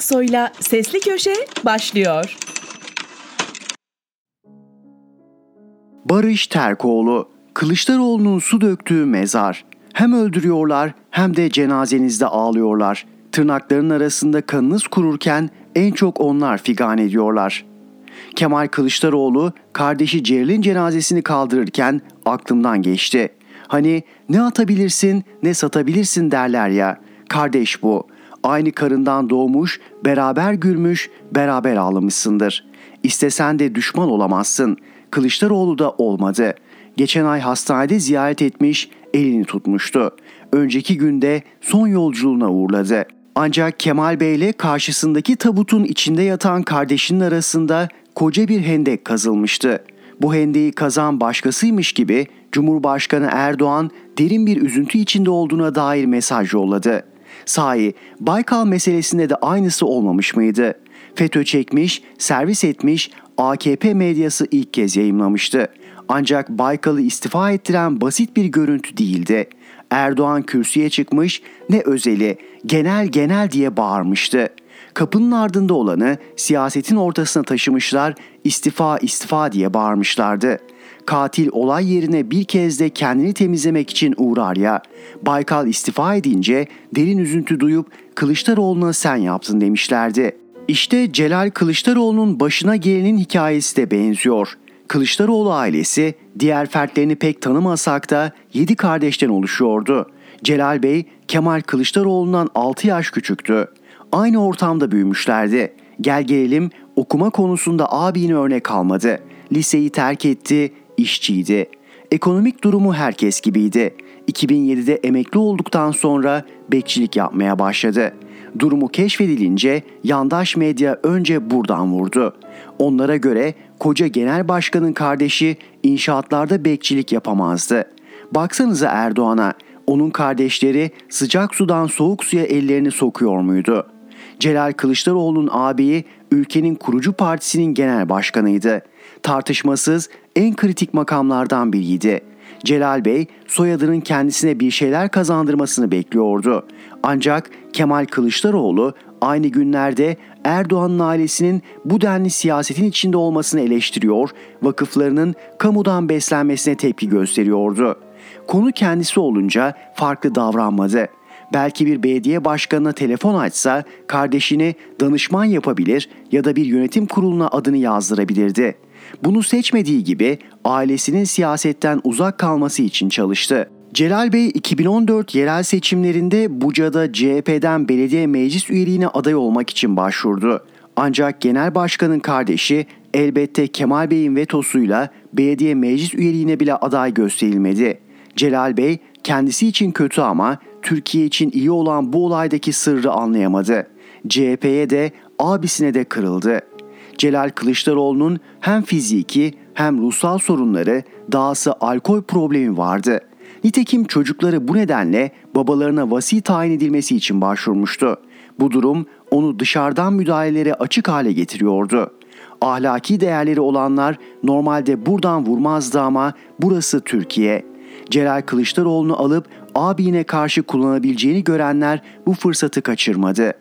Aksoy'la Sesli Köşe başlıyor. Barış Terkoğlu, Kılıçdaroğlu'nun su döktüğü mezar. Hem öldürüyorlar hem de cenazenizde ağlıyorlar. Tırnakların arasında kanınız kururken en çok onlar figan ediyorlar. Kemal Kılıçdaroğlu kardeşi Ceril'in cenazesini kaldırırken aklımdan geçti. Hani ne atabilirsin ne satabilirsin derler ya. Kardeş bu. Aynı karından doğmuş, beraber gülmüş, beraber ağlamışsındır. İstesen de düşman olamazsın. Kılıçdaroğlu da olmadı. Geçen ay hastanede ziyaret etmiş, elini tutmuştu. Önceki günde son yolculuğuna uğurladı. Ancak Kemal Bey ile karşısındaki tabutun içinde yatan kardeşinin arasında koca bir hendek kazılmıştı. Bu hendeyi kazan başkasıymış gibi Cumhurbaşkanı Erdoğan derin bir üzüntü içinde olduğuna dair mesaj yolladı. Sahi Baykal meselesinde de aynısı olmamış mıydı? FETÖ çekmiş, servis etmiş, AKP medyası ilk kez yayımlamıştı. Ancak Baykal'ı istifa ettiren basit bir görüntü değildi. Erdoğan kürsüye çıkmış, ne özeli, genel genel diye bağırmıştı. Kapının ardında olanı siyasetin ortasına taşımışlar, istifa istifa diye bağırmışlardı. Katil olay yerine bir kez de kendini temizlemek için uğrar ya. Baykal istifa edince derin üzüntü duyup Kılıçdaroğlu'na sen yaptın demişlerdi. İşte Celal Kılıçdaroğlu'nun başına gelenin hikayesi de benziyor. Kılıçdaroğlu ailesi diğer fertlerini pek tanımasak da 7 kardeşten oluşuyordu. Celal Bey Kemal Kılıçdaroğlu'ndan 6 yaş küçüktü. Aynı ortamda büyümüşlerdi. Gel gelelim okuma konusunda abini örnek almadı. Liseyi terk etti, işçiydi. Ekonomik durumu herkes gibiydi. 2007'de emekli olduktan sonra bekçilik yapmaya başladı. Durumu keşfedilince yandaş medya önce buradan vurdu. Onlara göre koca genel başkanın kardeşi inşaatlarda bekçilik yapamazdı. Baksanıza Erdoğan'a, onun kardeşleri sıcak sudan soğuk suya ellerini sokuyor muydu? Celal Kılıçdaroğlu'nun abiyi ülkenin kurucu partisinin genel başkanıydı. Tartışmasız en kritik makamlardan biriydi. Celal Bey soyadının kendisine bir şeyler kazandırmasını bekliyordu. Ancak Kemal Kılıçdaroğlu aynı günlerde Erdoğan'ın ailesinin bu denli siyasetin içinde olmasını eleştiriyor, vakıflarının kamudan beslenmesine tepki gösteriyordu. Konu kendisi olunca farklı davranmadı. Belki bir belediye başkanına telefon açsa kardeşini danışman yapabilir ya da bir yönetim kuruluna adını yazdırabilirdi. Bunu seçmediği gibi ailesinin siyasetten uzak kalması için çalıştı. Celal Bey 2014 yerel seçimlerinde Buca'da CHP'den belediye meclis üyeliğine aday olmak için başvurdu. Ancak genel başkanın kardeşi elbette Kemal Bey'in vetosuyla belediye meclis üyeliğine bile aday gösterilmedi. Celal Bey kendisi için kötü ama Türkiye için iyi olan bu olaydaki sırrı anlayamadı. CHP'ye de abisine de kırıldı. Celal Kılıçdaroğlu'nun hem fiziki hem ruhsal sorunları, dahası alkol problemi vardı. Nitekim çocukları bu nedenle babalarına vasi tayin edilmesi için başvurmuştu. Bu durum onu dışarıdan müdahalelere açık hale getiriyordu. Ahlaki değerleri olanlar normalde buradan vurmazdı ama burası Türkiye. Celal Kılıçdaroğlu'nu alıp abine karşı kullanabileceğini görenler bu fırsatı kaçırmadı.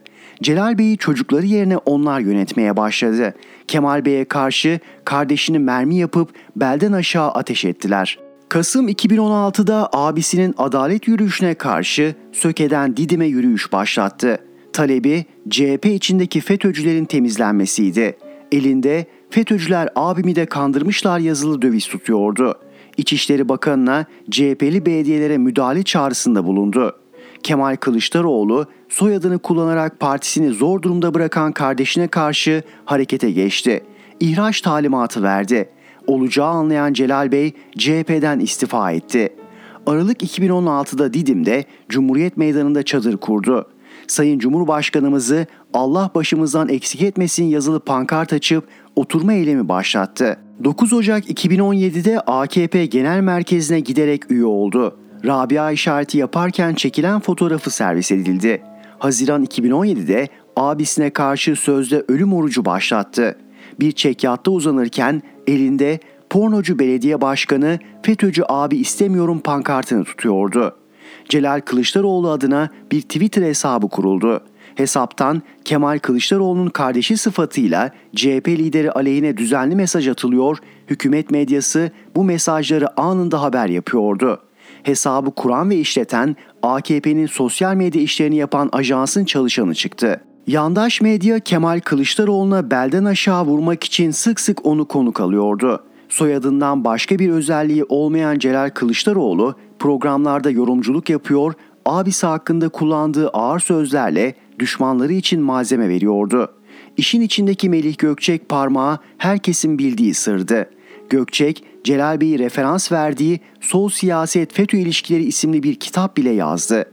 Celal Bey'i çocukları yerine onlar yönetmeye başladı. Kemal Bey'e karşı kardeşini mermi yapıp belden aşağı ateş ettiler. Kasım 2016'da abisinin adalet yürüyüşüne karşı Söke'den Didim'e yürüyüş başlattı. Talebi CHP içindeki FETÖ'cülerin temizlenmesiydi. Elinde FETÖ'cüler abimi de kandırmışlar yazılı döviz tutuyordu. İçişleri Bakanı'na CHP'li belediyelere müdahale çağrısında bulundu. Kemal Kılıçdaroğlu soyadını kullanarak partisini zor durumda bırakan kardeşine karşı harekete geçti. İhraç talimatı verdi. Olacağı anlayan Celal Bey CHP'den istifa etti. Aralık 2016'da Didim'de Cumhuriyet Meydanı'nda çadır kurdu. Sayın Cumhurbaşkanımızı Allah başımızdan eksik etmesin yazılı pankart açıp oturma eylemi başlattı. 9 Ocak 2017'de AKP Genel Merkezi'ne giderek üye oldu. Rabia işareti yaparken çekilen fotoğrafı servis edildi. Haziran 2017'de abisine karşı sözde ölüm orucu başlattı. Bir çekyatta uzanırken elinde pornocu belediye başkanı FETÖ'cü abi istemiyorum pankartını tutuyordu. Celal Kılıçdaroğlu adına bir Twitter hesabı kuruldu. Hesaptan Kemal Kılıçdaroğlu'nun kardeşi sıfatıyla CHP lideri aleyhine düzenli mesaj atılıyor, hükümet medyası bu mesajları anında haber yapıyordu. Hesabı kuran ve işleten AKP'nin sosyal medya işlerini yapan ajansın çalışanı çıktı. Yandaş medya Kemal Kılıçdaroğlu'na belden aşağı vurmak için sık sık onu konuk alıyordu. Soyadından başka bir özelliği olmayan Celal Kılıçdaroğlu programlarda yorumculuk yapıyor, abisi hakkında kullandığı ağır sözlerle düşmanları için malzeme veriyordu. İşin içindeki Melih Gökçek parmağı herkesin bildiği sırdı. Gökçek, Celal Bey'i referans verdiği Sol Siyaset FETÖ İlişkileri isimli bir kitap bile yazdı.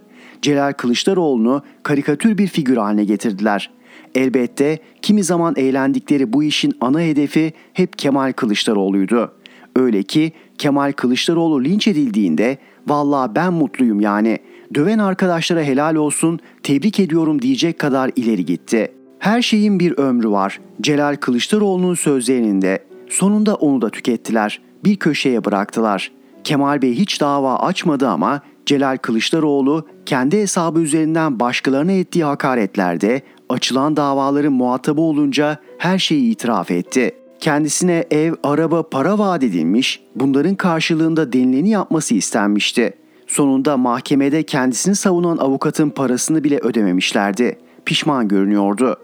Celal Kılıçdaroğlu'nu karikatür bir figür haline getirdiler. Elbette kimi zaman eğlendikleri bu işin ana hedefi hep Kemal Kılıçdaroğlu'ydu. Öyle ki Kemal Kılıçdaroğlu linç edildiğinde "Vallahi ben mutluyum yani. Döven arkadaşlara helal olsun, tebrik ediyorum." diyecek kadar ileri gitti. Her şeyin bir ömrü var. Celal Kılıçdaroğlu'nun sözlerinin de sonunda onu da tükettiler. Bir köşeye bıraktılar. Kemal Bey hiç dava açmadı ama Celal Kılıçdaroğlu kendi hesabı üzerinden başkalarına ettiği hakaretlerde açılan davaların muhatabı olunca her şeyi itiraf etti. Kendisine ev, araba, para vaat edilmiş, bunların karşılığında denileni yapması istenmişti. Sonunda mahkemede kendisini savunan avukatın parasını bile ödememişlerdi. Pişman görünüyordu.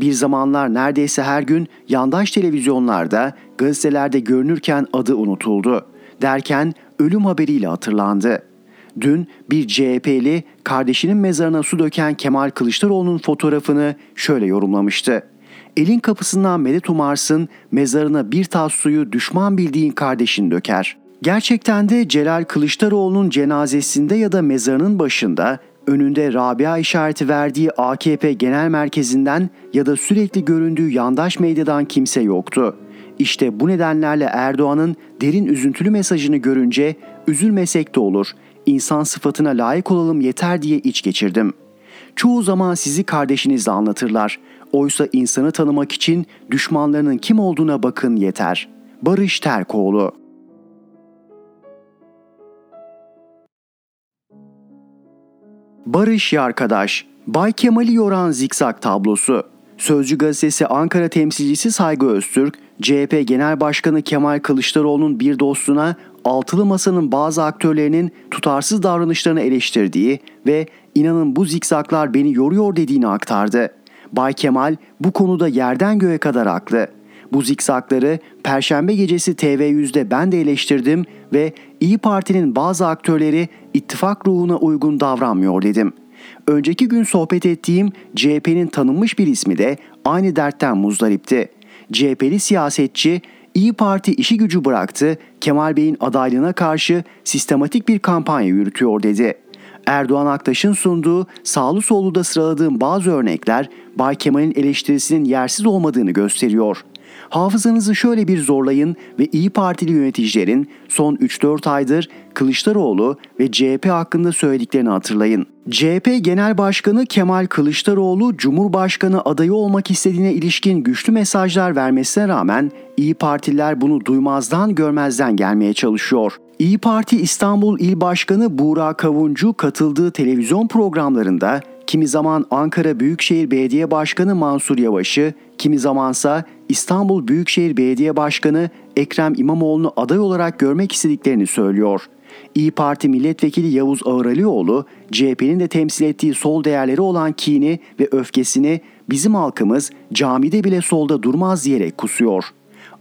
Bir zamanlar neredeyse her gün yandaş televizyonlarda, gazetelerde görünürken adı unutuldu. Derken ölüm haberiyle hatırlandı. Dün bir CHP'li kardeşinin mezarına su döken Kemal Kılıçdaroğlu'nun fotoğrafını şöyle yorumlamıştı. Elin kapısından medet umarsın, mezarına bir tas suyu düşman bildiğin kardeşin döker. Gerçekten de Celal Kılıçdaroğlu'nun cenazesinde ya da mezarının başında önünde Rabia işareti verdiği AKP genel merkezinden ya da sürekli göründüğü yandaş medyadan kimse yoktu. İşte bu nedenlerle Erdoğan'ın derin üzüntülü mesajını görünce üzülmesek de olur, insan sıfatına layık olalım yeter diye iç geçirdim. Çoğu zaman sizi kardeşinizle anlatırlar. Oysa insanı tanımak için düşmanlarının kim olduğuna bakın yeter. Barış Terkoğlu Barış Yarkadaş, Bay Kemal'i yoran zikzak tablosu. Sözcü gazetesi Ankara temsilcisi Saygı Öztürk, CHP Genel Başkanı Kemal Kılıçdaroğlu'nun bir dostuna altılı masanın bazı aktörlerinin tutarsız davranışlarını eleştirdiği ve inanın bu zikzaklar beni yoruyor dediğini aktardı. Bay Kemal bu konuda yerden göğe kadar haklı. Bu zikzakları Perşembe gecesi TV100'de ben de eleştirdim ve İyi Parti'nin bazı aktörleri ittifak ruhuna uygun davranmıyor dedim. Önceki gün sohbet ettiğim CHP'nin tanınmış bir ismi de aynı dertten muzdaripti. CHP'li siyasetçi İyi Parti işi gücü bıraktı, Kemal Bey'in adaylığına karşı sistematik bir kampanya yürütüyor dedi. Erdoğan Aktaş'ın sunduğu sağlı sollu da sıraladığım bazı örnekler Bay Kemal'in eleştirisinin yersiz olmadığını gösteriyor. Hafızanızı şöyle bir zorlayın ve İyi Partili yöneticilerin son 3-4 aydır Kılıçdaroğlu ve CHP hakkında söylediklerini hatırlayın. CHP Genel Başkanı Kemal Kılıçdaroğlu Cumhurbaşkanı adayı olmak istediğine ilişkin güçlü mesajlar vermesine rağmen İyi Partililer bunu duymazdan görmezden gelmeye çalışıyor. İyi Parti İstanbul İl Başkanı Buğra Kavuncu katıldığı televizyon programlarında kimi zaman Ankara Büyükşehir Belediye Başkanı Mansur Yavaş'ı, kimi zamansa İstanbul Büyükşehir Belediye Başkanı Ekrem İmamoğlu'nu aday olarak görmek istediklerini söylüyor. İyi Parti Milletvekili Yavuz Ağıralioğlu, CHP'nin de temsil ettiği sol değerleri olan kini ve öfkesini bizim halkımız camide bile solda durmaz diyerek kusuyor.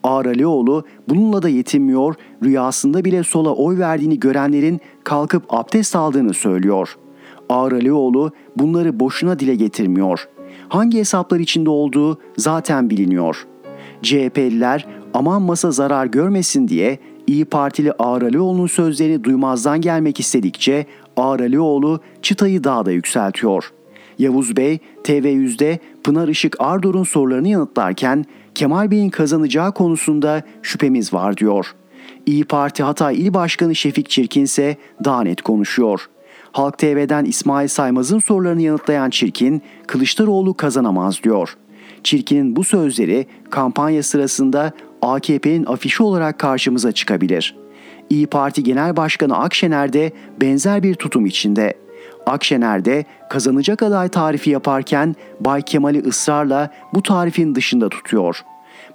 Ağıralioğlu bununla da yetinmiyor, rüyasında bile sola oy verdiğini görenlerin kalkıp abdest aldığını söylüyor. Ağıralioğlu bunları boşuna dile getirmiyor. Hangi hesaplar içinde olduğu zaten biliniyor. CHP'liler aman masa zarar görmesin diye İyi Partili Ağralioğlu'nun sözlerini duymazdan gelmek istedikçe Ağralioğlu çıtayı daha da yükseltiyor. Yavuz Bey TV100'de Pınar Işık Ardor'un sorularını yanıtlarken Kemal Bey'in kazanacağı konusunda şüphemiz var diyor. İyi Parti Hatay İl Başkanı Şefik Çirkin ise daha net konuşuyor. Halk TV'den İsmail Saymaz'ın sorularını yanıtlayan Çirkin, Kılıçdaroğlu kazanamaz diyor. Çirkin'in bu sözleri kampanya sırasında AKP'nin afişi olarak karşımıza çıkabilir. İyi Parti Genel Başkanı Akşener de benzer bir tutum içinde. Akşener de kazanacak aday tarifi yaparken Bay Kemal'i ısrarla bu tarifin dışında tutuyor.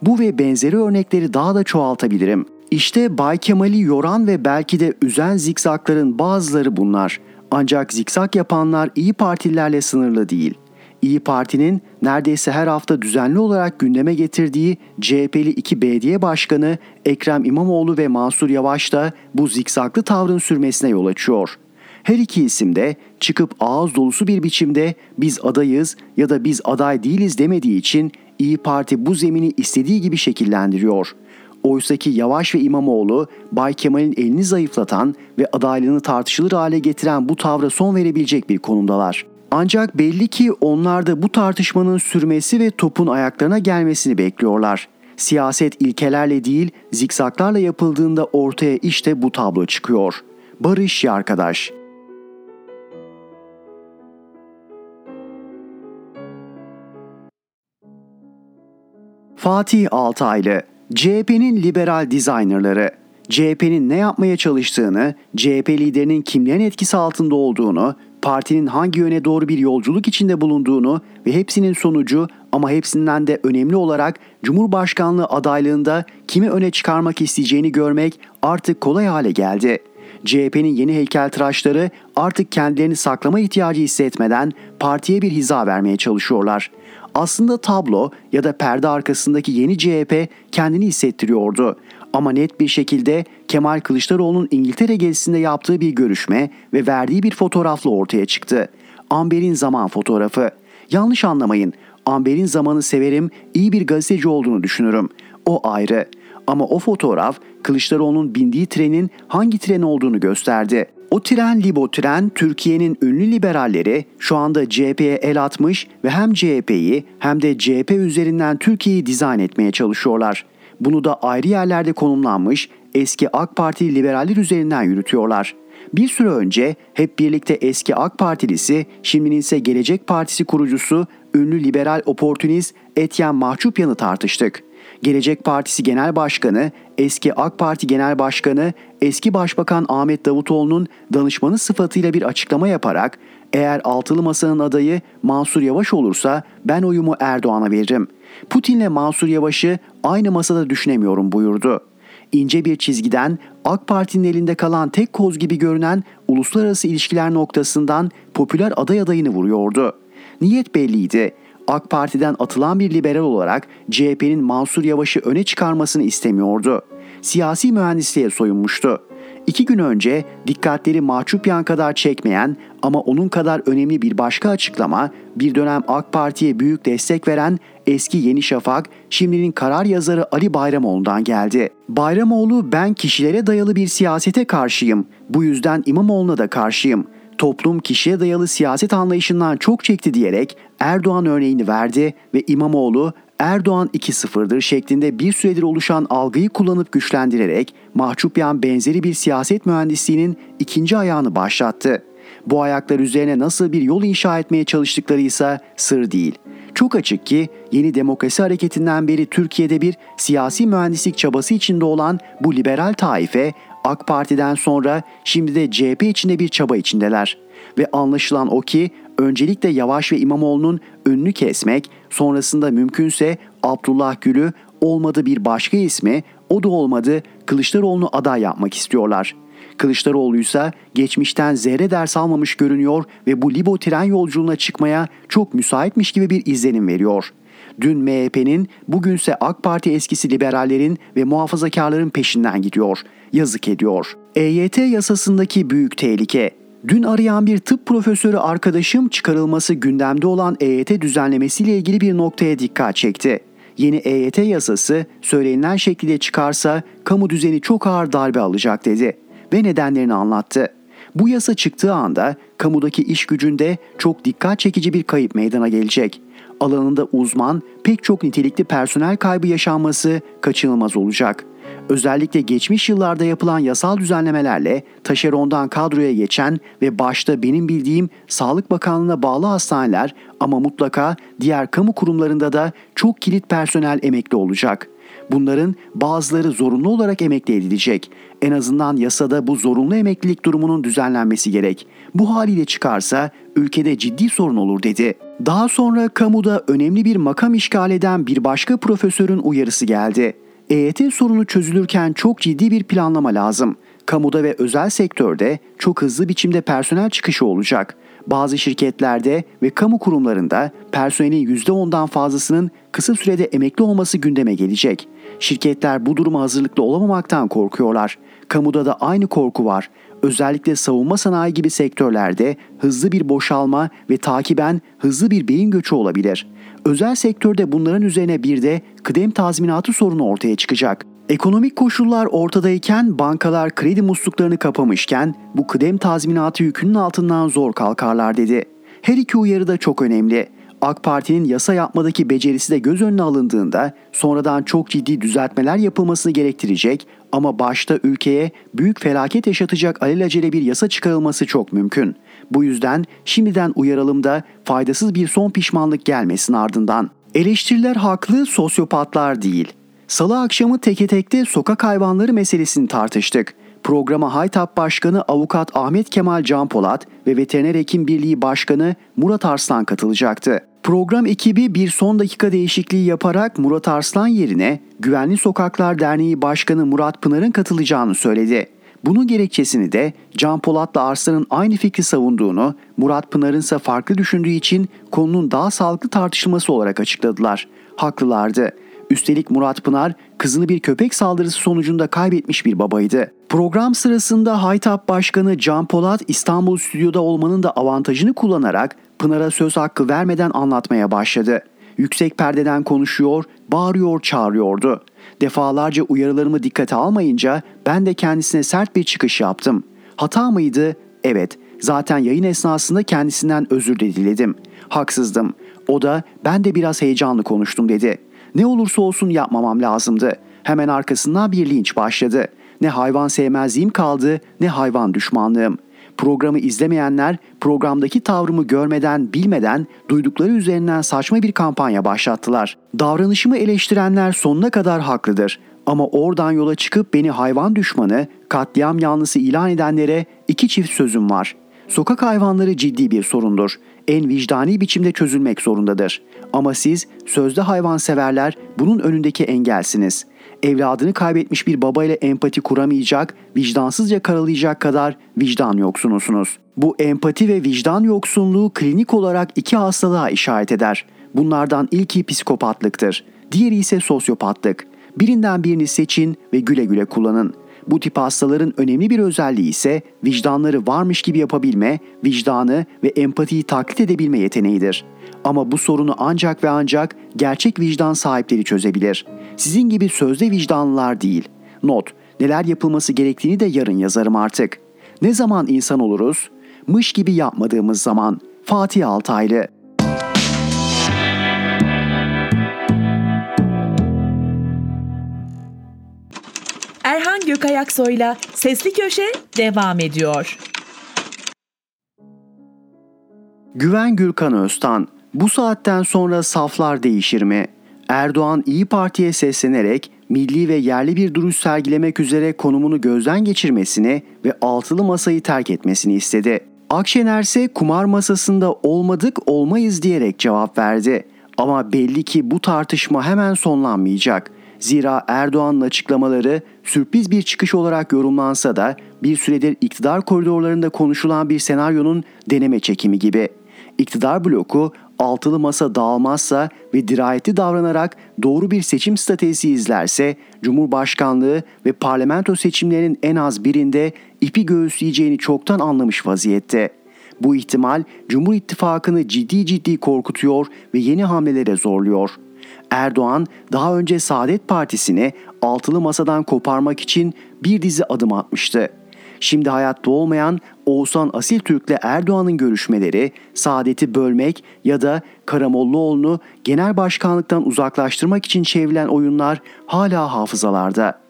Bu ve benzeri örnekleri daha da çoğaltabilirim. İşte Bay Kemal'i yoran ve belki de üzen zikzakların bazıları bunlar. Ancak zikzak yapanlar iyi Partililerle sınırlı değil. İyi Parti'nin neredeyse her hafta düzenli olarak gündeme getirdiği CHP'li iki belediye başkanı Ekrem İmamoğlu ve Mansur Yavaş da bu zikzaklı tavrın sürmesine yol açıyor. Her iki isim de çıkıp ağız dolusu bir biçimde biz adayız ya da biz aday değiliz demediği için İyi Parti bu zemini istediği gibi şekillendiriyor. Oysaki Yavaş ve İmamoğlu Bay Kemal'in elini zayıflatan ve adaylığını tartışılır hale getiren bu tavra son verebilecek bir konumdalar. Ancak belli ki onlar da bu tartışmanın sürmesi ve topun ayaklarına gelmesini bekliyorlar. Siyaset ilkelerle değil, zikzaklarla yapıldığında ortaya işte bu tablo çıkıyor. Barış arkadaş. Fatih Altaylı, CHP'nin liberal designerları, CHP'nin ne yapmaya çalıştığını, CHP liderinin kimlerin etkisi altında olduğunu, partinin hangi yöne doğru bir yolculuk içinde bulunduğunu ve hepsinin sonucu ama hepsinden de önemli olarak Cumhurbaşkanlığı adaylığında kimi öne çıkarmak isteyeceğini görmek artık kolay hale geldi. CHP'nin yeni heykeltıraşları artık kendilerini saklama ihtiyacı hissetmeden partiye bir hiza vermeye çalışıyorlar. Aslında tablo ya da perde arkasındaki yeni CHP kendini hissettiriyordu. Ama net bir şekilde Kemal Kılıçdaroğlu'nun İngiltere gezisinde yaptığı bir görüşme ve verdiği bir fotoğrafla ortaya çıktı. Amber'in zaman fotoğrafı. Yanlış anlamayın. Amber'in zamanı severim, iyi bir gazeteci olduğunu düşünürüm. O ayrı. Ama o fotoğraf Kılıçdaroğlu'nun bindiği trenin hangi tren olduğunu gösterdi. O tren Libo tren Türkiye'nin ünlü liberalleri şu anda CHP'ye el atmış ve hem CHP'yi hem de CHP üzerinden Türkiye'yi dizayn etmeye çalışıyorlar. Bunu da ayrı yerlerde konumlanmış eski AK Partili liberaller üzerinden yürütüyorlar. Bir süre önce hep birlikte eski AK Partilisi, şimdinin ise Gelecek Partisi kurucusu ünlü liberal oportunist Etyen Mahçupyan'ı tartıştık. Gelecek Partisi Genel Başkanı, eski AK Parti Genel Başkanı, eski Başbakan Ahmet Davutoğlu'nun danışmanı sıfatıyla bir açıklama yaparak eğer altılı masanın adayı Mansur Yavaş olursa ben oyumu Erdoğan'a veririm. Putin'le Mansur Yavaş'ı aynı masada düşünemiyorum buyurdu. İnce bir çizgiden AK Parti'nin elinde kalan tek koz gibi görünen uluslararası ilişkiler noktasından popüler aday adayını vuruyordu. Niyet belliydi. AK Parti'den atılan bir liberal olarak CHP'nin Mansur Yavaş'ı öne çıkarmasını istemiyordu. Siyasi mühendisliğe soyunmuştu. İki gün önce dikkatleri Mahçupyan kadar çekmeyen ama onun kadar önemli bir başka açıklama bir dönem AK Parti'ye büyük destek veren eski Yeni Şafak, şimdinin karar yazarı Ali Bayramoğlu'ndan geldi. Bayramoğlu ben kişilere dayalı bir siyasete karşıyım. Bu yüzden İmamoğlu'na da karşıyım toplum kişiye dayalı siyaset anlayışından çok çekti diyerek Erdoğan örneğini verdi ve İmamoğlu Erdoğan 2-0'dır şeklinde bir süredir oluşan algıyı kullanıp güçlendirerek mahcupyan benzeri bir siyaset mühendisliğinin ikinci ayağını başlattı. Bu ayaklar üzerine nasıl bir yol inşa etmeye çalıştıkları ise sır değil. Çok açık ki yeni demokrasi hareketinden beri Türkiye'de bir siyasi mühendislik çabası içinde olan bu liberal taife AK Parti'den sonra şimdi de CHP içinde bir çaba içindeler. Ve anlaşılan o ki öncelikle Yavaş ve İmamoğlu'nun önünü kesmek, sonrasında mümkünse Abdullah Gül'ü olmadı bir başka ismi, o da olmadı Kılıçdaroğlu'nu aday yapmak istiyorlar. Kılıçdaroğlu ise geçmişten zerre ders almamış görünüyor ve bu Libo tren yolculuğuna çıkmaya çok müsaitmiş gibi bir izlenim veriyor.'' Dün MHP'nin, bugünse AK Parti eskisi liberallerin ve muhafazakarların peşinden gidiyor. Yazık ediyor. EYT yasasındaki büyük tehlike. Dün arayan bir tıp profesörü arkadaşım çıkarılması gündemde olan EYT düzenlemesiyle ilgili bir noktaya dikkat çekti. Yeni EYT yasası söylenilen şekilde çıkarsa kamu düzeni çok ağır darbe alacak dedi ve nedenlerini anlattı. Bu yasa çıktığı anda kamudaki iş gücünde çok dikkat çekici bir kayıp meydana gelecek alanında uzman pek çok nitelikli personel kaybı yaşanması kaçınılmaz olacak. Özellikle geçmiş yıllarda yapılan yasal düzenlemelerle taşerondan kadroya geçen ve başta benim bildiğim Sağlık Bakanlığı'na bağlı hastaneler ama mutlaka diğer kamu kurumlarında da çok kilit personel emekli olacak. Bunların bazıları zorunlu olarak emekli edilecek. En azından yasada bu zorunlu emeklilik durumunun düzenlenmesi gerek. Bu haliyle çıkarsa ülkede ciddi sorun olur dedi. Daha sonra kamuda önemli bir makam işgal eden bir başka profesörün uyarısı geldi. EYT sorunu çözülürken çok ciddi bir planlama lazım. Kamuda ve özel sektörde çok hızlı biçimde personel çıkışı olacak. Bazı şirketlerde ve kamu kurumlarında personelin %10'dan fazlasının kısa sürede emekli olması gündeme gelecek. Şirketler bu duruma hazırlıklı olamamaktan korkuyorlar. Kamuda da aynı korku var. Özellikle savunma sanayi gibi sektörlerde hızlı bir boşalma ve takiben hızlı bir beyin göçü olabilir. Özel sektörde bunların üzerine bir de kıdem tazminatı sorunu ortaya çıkacak. Ekonomik koşullar ortadayken bankalar kredi musluklarını kapamışken bu kıdem tazminatı yükünün altından zor kalkarlar dedi. Her iki uyarı da çok önemli. AK Parti'nin yasa yapmadaki becerisi de göz önüne alındığında sonradan çok ciddi düzeltmeler yapılmasını gerektirecek ama başta ülkeye büyük felaket yaşatacak alelacele bir yasa çıkarılması çok mümkün. Bu yüzden şimdiden uyaralım da faydasız bir son pişmanlık gelmesin ardından. Eleştiriler haklı, sosyopatlar değil. Salı akşamı teke tekte sokak hayvanları meselesini tartıştık. Programa Haytap Başkanı Avukat Ahmet Kemal Can Polat ve Veteriner Hekim Birliği Başkanı Murat Arslan katılacaktı. Program ekibi bir son dakika değişikliği yaparak Murat Arslan yerine Güvenli Sokaklar Derneği Başkanı Murat Pınar'ın katılacağını söyledi. Bunun gerekçesini de Can Polat'la Arslan'ın aynı fikri savunduğunu, Murat Pınar'ın ise farklı düşündüğü için konunun daha sağlıklı tartışılması olarak açıkladılar. Haklılardı. Üstelik Murat Pınar kızını bir köpek saldırısı sonucunda kaybetmiş bir babaydı. Program sırasında Haytap Başkanı Can Polat İstanbul stüdyoda olmanın da avantajını kullanarak Pınar'a söz hakkı vermeden anlatmaya başladı. Yüksek perdeden konuşuyor, bağırıyor, çağırıyordu. Defalarca uyarılarımı dikkate almayınca ben de kendisine sert bir çıkış yaptım. Hata mıydı? Evet. Zaten yayın esnasında kendisinden özür de diledim. Haksızdım. O da ben de biraz heyecanlı konuştum dedi. Ne olursa olsun yapmamam lazımdı. Hemen arkasından bir linç başladı. Ne hayvan sevmezliğim kaldı ne hayvan düşmanlığım. Programı izlemeyenler programdaki tavrımı görmeden bilmeden duydukları üzerinden saçma bir kampanya başlattılar. Davranışımı eleştirenler sonuna kadar haklıdır. Ama oradan yola çıkıp beni hayvan düşmanı, katliam yanlısı ilan edenlere iki çift sözüm var. Sokak hayvanları ciddi bir sorundur. En vicdani biçimde çözülmek zorundadır. Ama siz sözde hayvanseverler bunun önündeki engelsiniz. Evladını kaybetmiş bir babayla empati kuramayacak, vicdansızca karalayacak kadar vicdan yoksunusunuz. Bu empati ve vicdan yoksunluğu klinik olarak iki hastalığa işaret eder. Bunlardan ilki psikopatlıktır. Diğeri ise sosyopatlık. Birinden birini seçin ve güle güle kullanın. Bu tip hastaların önemli bir özelliği ise vicdanları varmış gibi yapabilme, vicdanı ve empatiyi taklit edebilme yeteneğidir. Ama bu sorunu ancak ve ancak gerçek vicdan sahipleri çözebilir. Sizin gibi sözde vicdanlılar değil. Not, neler yapılması gerektiğini de yarın yazarım artık. Ne zaman insan oluruz? Mış gibi yapmadığımız zaman. Fatih Altaylı Erhan Gökayaksoy'la Sesli Köşe devam ediyor. Güven Gürkan Öztan, bu saatten sonra saflar değişir mi? Erdoğan İyi Parti'ye seslenerek milli ve yerli bir duruş sergilemek üzere konumunu gözden geçirmesini ve altılı masayı terk etmesini istedi. Akşener ise kumar masasında olmadık olmayız diyerek cevap verdi. Ama belli ki bu tartışma hemen sonlanmayacak. Zira Erdoğan'ın açıklamaları sürpriz bir çıkış olarak yorumlansa da bir süredir iktidar koridorlarında konuşulan bir senaryonun deneme çekimi gibi. İktidar bloku altılı masa dağılmazsa ve dirayetli davranarak doğru bir seçim stratejisi izlerse Cumhurbaşkanlığı ve parlamento seçimlerinin en az birinde ipi göğüsleyeceğini çoktan anlamış vaziyette. Bu ihtimal Cumhur İttifakı'nı ciddi ciddi korkutuyor ve yeni hamlelere zorluyor. Erdoğan daha önce Saadet Partisi'ni altılı masadan koparmak için bir dizi adım atmıştı. Şimdi hayatta olmayan Oğuzhan Asil Türk'le Erdoğan'ın görüşmeleri Saadet'i bölmek ya da Karamollaoğlu'nu genel başkanlıktan uzaklaştırmak için çevrilen oyunlar hala hafızalarda.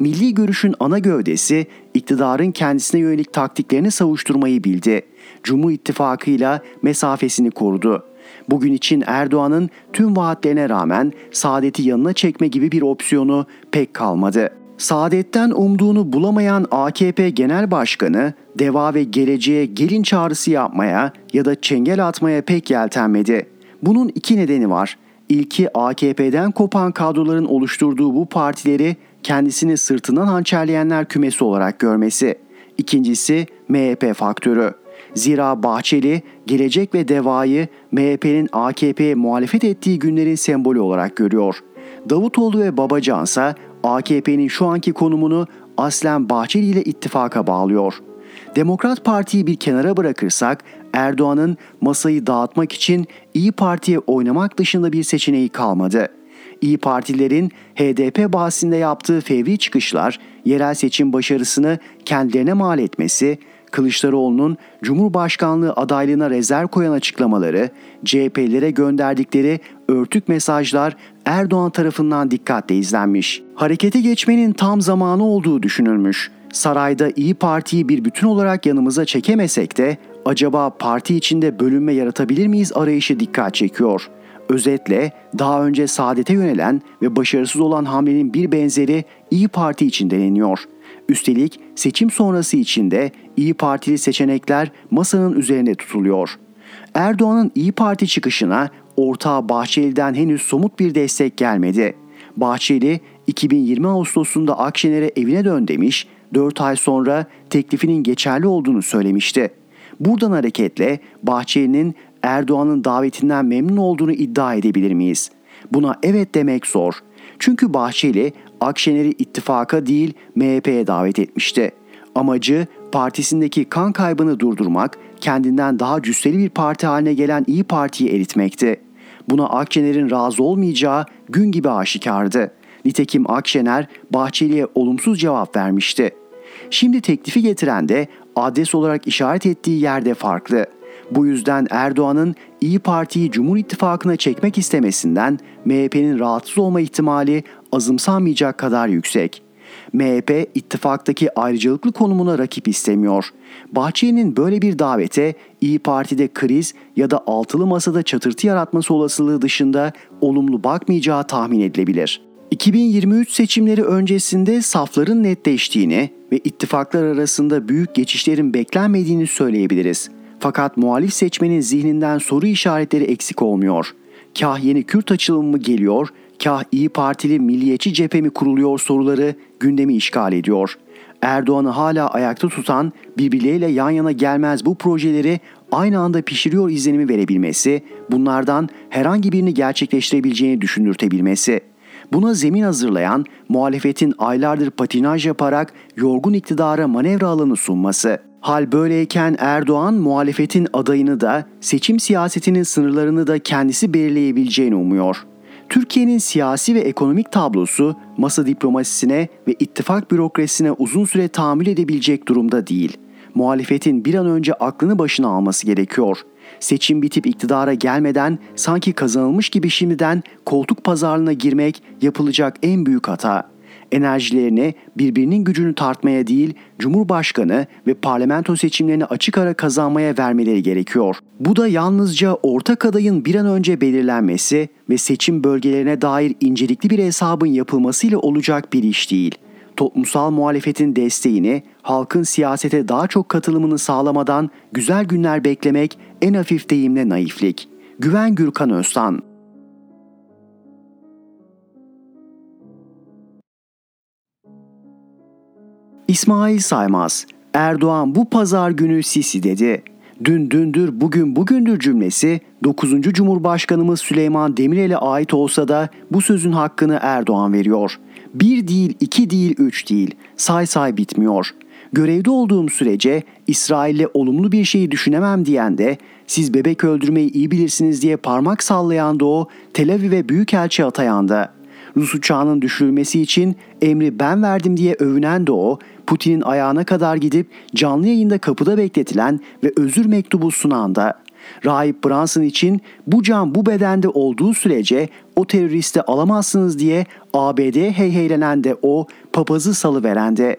Milli görüşün ana gövdesi iktidarın kendisine yönelik taktiklerini savuşturmayı bildi. Cumhur İttifakı'yla mesafesini korudu. Bugün için Erdoğan'ın tüm vaatlerine rağmen saadeti yanına çekme gibi bir opsiyonu pek kalmadı. Saadetten umduğunu bulamayan AKP Genel Başkanı deva ve geleceğe gelin çağrısı yapmaya ya da çengel atmaya pek yeltenmedi. Bunun iki nedeni var. İlki AKP'den kopan kadroların oluşturduğu bu partileri kendisini sırtından hançerleyenler kümesi olarak görmesi. İkincisi MHP faktörü. Zira Bahçeli gelecek ve devayı MHP'nin AKP'ye muhalefet ettiği günlerin sembolü olarak görüyor. Davutoğlu ve Babacan ise AKP'nin şu anki konumunu aslen Bahçeli ile ittifaka bağlıyor. Demokrat Parti'yi bir kenara bırakırsak Erdoğan'ın masayı dağıtmak için İyi Parti'ye oynamak dışında bir seçeneği kalmadı. İyi Partilerin HDP bahsinde yaptığı fevri çıkışlar yerel seçim başarısını kendilerine mal etmesi, Kılıçdaroğlu'nun Cumhurbaşkanlığı adaylığına rezerv koyan açıklamaları, CHP'lere gönderdikleri örtük mesajlar Erdoğan tarafından dikkatle izlenmiş. Harekete geçmenin tam zamanı olduğu düşünülmüş. Sarayda İyi Parti'yi bir bütün olarak yanımıza çekemesek de acaba parti içinde bölünme yaratabilir miyiz arayışı dikkat çekiyor. Özetle daha önce saadete yönelen ve başarısız olan hamlenin bir benzeri İyi Parti için deneniyor. Üstelik seçim sonrası içinde İyi Partili seçenekler masanın üzerinde tutuluyor. Erdoğan'ın İyi Parti çıkışına ortağı Bahçeli'den henüz somut bir destek gelmedi. Bahçeli 2020 Ağustos'unda Akşener'e evine dön demiş, 4 ay sonra teklifinin geçerli olduğunu söylemişti. Buradan hareketle Bahçeli'nin Erdoğan'ın davetinden memnun olduğunu iddia edebilir miyiz? Buna evet demek zor. Çünkü Bahçeli Akşener'i ittifaka değil MHP'ye davet etmişti. Amacı partisindeki kan kaybını durdurmak, kendinden daha cüsseli bir parti haline gelen İyi Parti'yi eritmekti. Buna Akşener'in razı olmayacağı gün gibi aşikardı. Nitekim Akşener Bahçeli'ye olumsuz cevap vermişti. Şimdi teklifi getiren de adres olarak işaret ettiği yerde farklı. Bu yüzden Erdoğan'ın İyi Parti'yi Cumhur İttifakı'na çekmek istemesinden MHP'nin rahatsız olma ihtimali azımsanmayacak kadar yüksek. MHP ittifaktaki ayrıcalıklı konumuna rakip istemiyor. Bahçeli'nin böyle bir davete İyi Parti'de kriz ya da altılı masada çatırtı yaratması olasılığı dışında olumlu bakmayacağı tahmin edilebilir. 2023 seçimleri öncesinde safların netleştiğini ve ittifaklar arasında büyük geçişlerin beklenmediğini söyleyebiliriz. Fakat muhalif seçmenin zihninden soru işaretleri eksik olmuyor. Kah yeni Kürt açılımı mı geliyor, kah İyi Partili milliyetçi cephe mi kuruluyor soruları gündemi işgal ediyor. Erdoğan'ı hala ayakta tutan birbirleriyle yan yana gelmez bu projeleri aynı anda pişiriyor izlenimi verebilmesi, bunlardan herhangi birini gerçekleştirebileceğini düşündürtebilmesi. Buna zemin hazırlayan muhalefetin aylardır patinaj yaparak yorgun iktidara manevra alanı sunması. Hal böyleyken Erdoğan muhalefetin adayını da seçim siyasetinin sınırlarını da kendisi belirleyebileceğini umuyor. Türkiye'nin siyasi ve ekonomik tablosu masa diplomasisine ve ittifak bürokrasisine uzun süre tahammül edebilecek durumda değil. Muhalefetin bir an önce aklını başına alması gerekiyor. Seçim bitip iktidara gelmeden sanki kazanılmış gibi şimdiden koltuk pazarlığına girmek yapılacak en büyük hata enerjilerini birbirinin gücünü tartmaya değil, Cumhurbaşkanı ve parlamento seçimlerini açık ara kazanmaya vermeleri gerekiyor. Bu da yalnızca ortak adayın bir an önce belirlenmesi ve seçim bölgelerine dair incelikli bir hesabın yapılmasıyla olacak bir iş değil. Toplumsal muhalefetin desteğini, halkın siyasete daha çok katılımını sağlamadan güzel günler beklemek en hafif deyimle naiflik. Güven Gürkan Öztan İsmail Saymaz, Erdoğan bu pazar günü Sisi dedi. Dün dündür bugün bugündür cümlesi 9. Cumhurbaşkanımız Süleyman Demirel'e ait olsa da bu sözün hakkını Erdoğan veriyor. Bir değil, iki değil, üç değil. Say say bitmiyor. Görevde olduğum sürece İsrail'le olumlu bir şeyi düşünemem diyen de siz bebek öldürmeyi iyi bilirsiniz diye parmak sallayan da o Tel Aviv'e büyükelçi atayan da Rus uçağının düşürülmesi için emri ben verdim diye övünen de o, Putin'in ayağına kadar gidip canlı yayında kapıda bekletilen ve özür mektubu sunan da. Rahip Brunson için bu can bu bedende olduğu sürece o teröristi alamazsınız diye ABD heyheylenen de o, papazı salıveren de.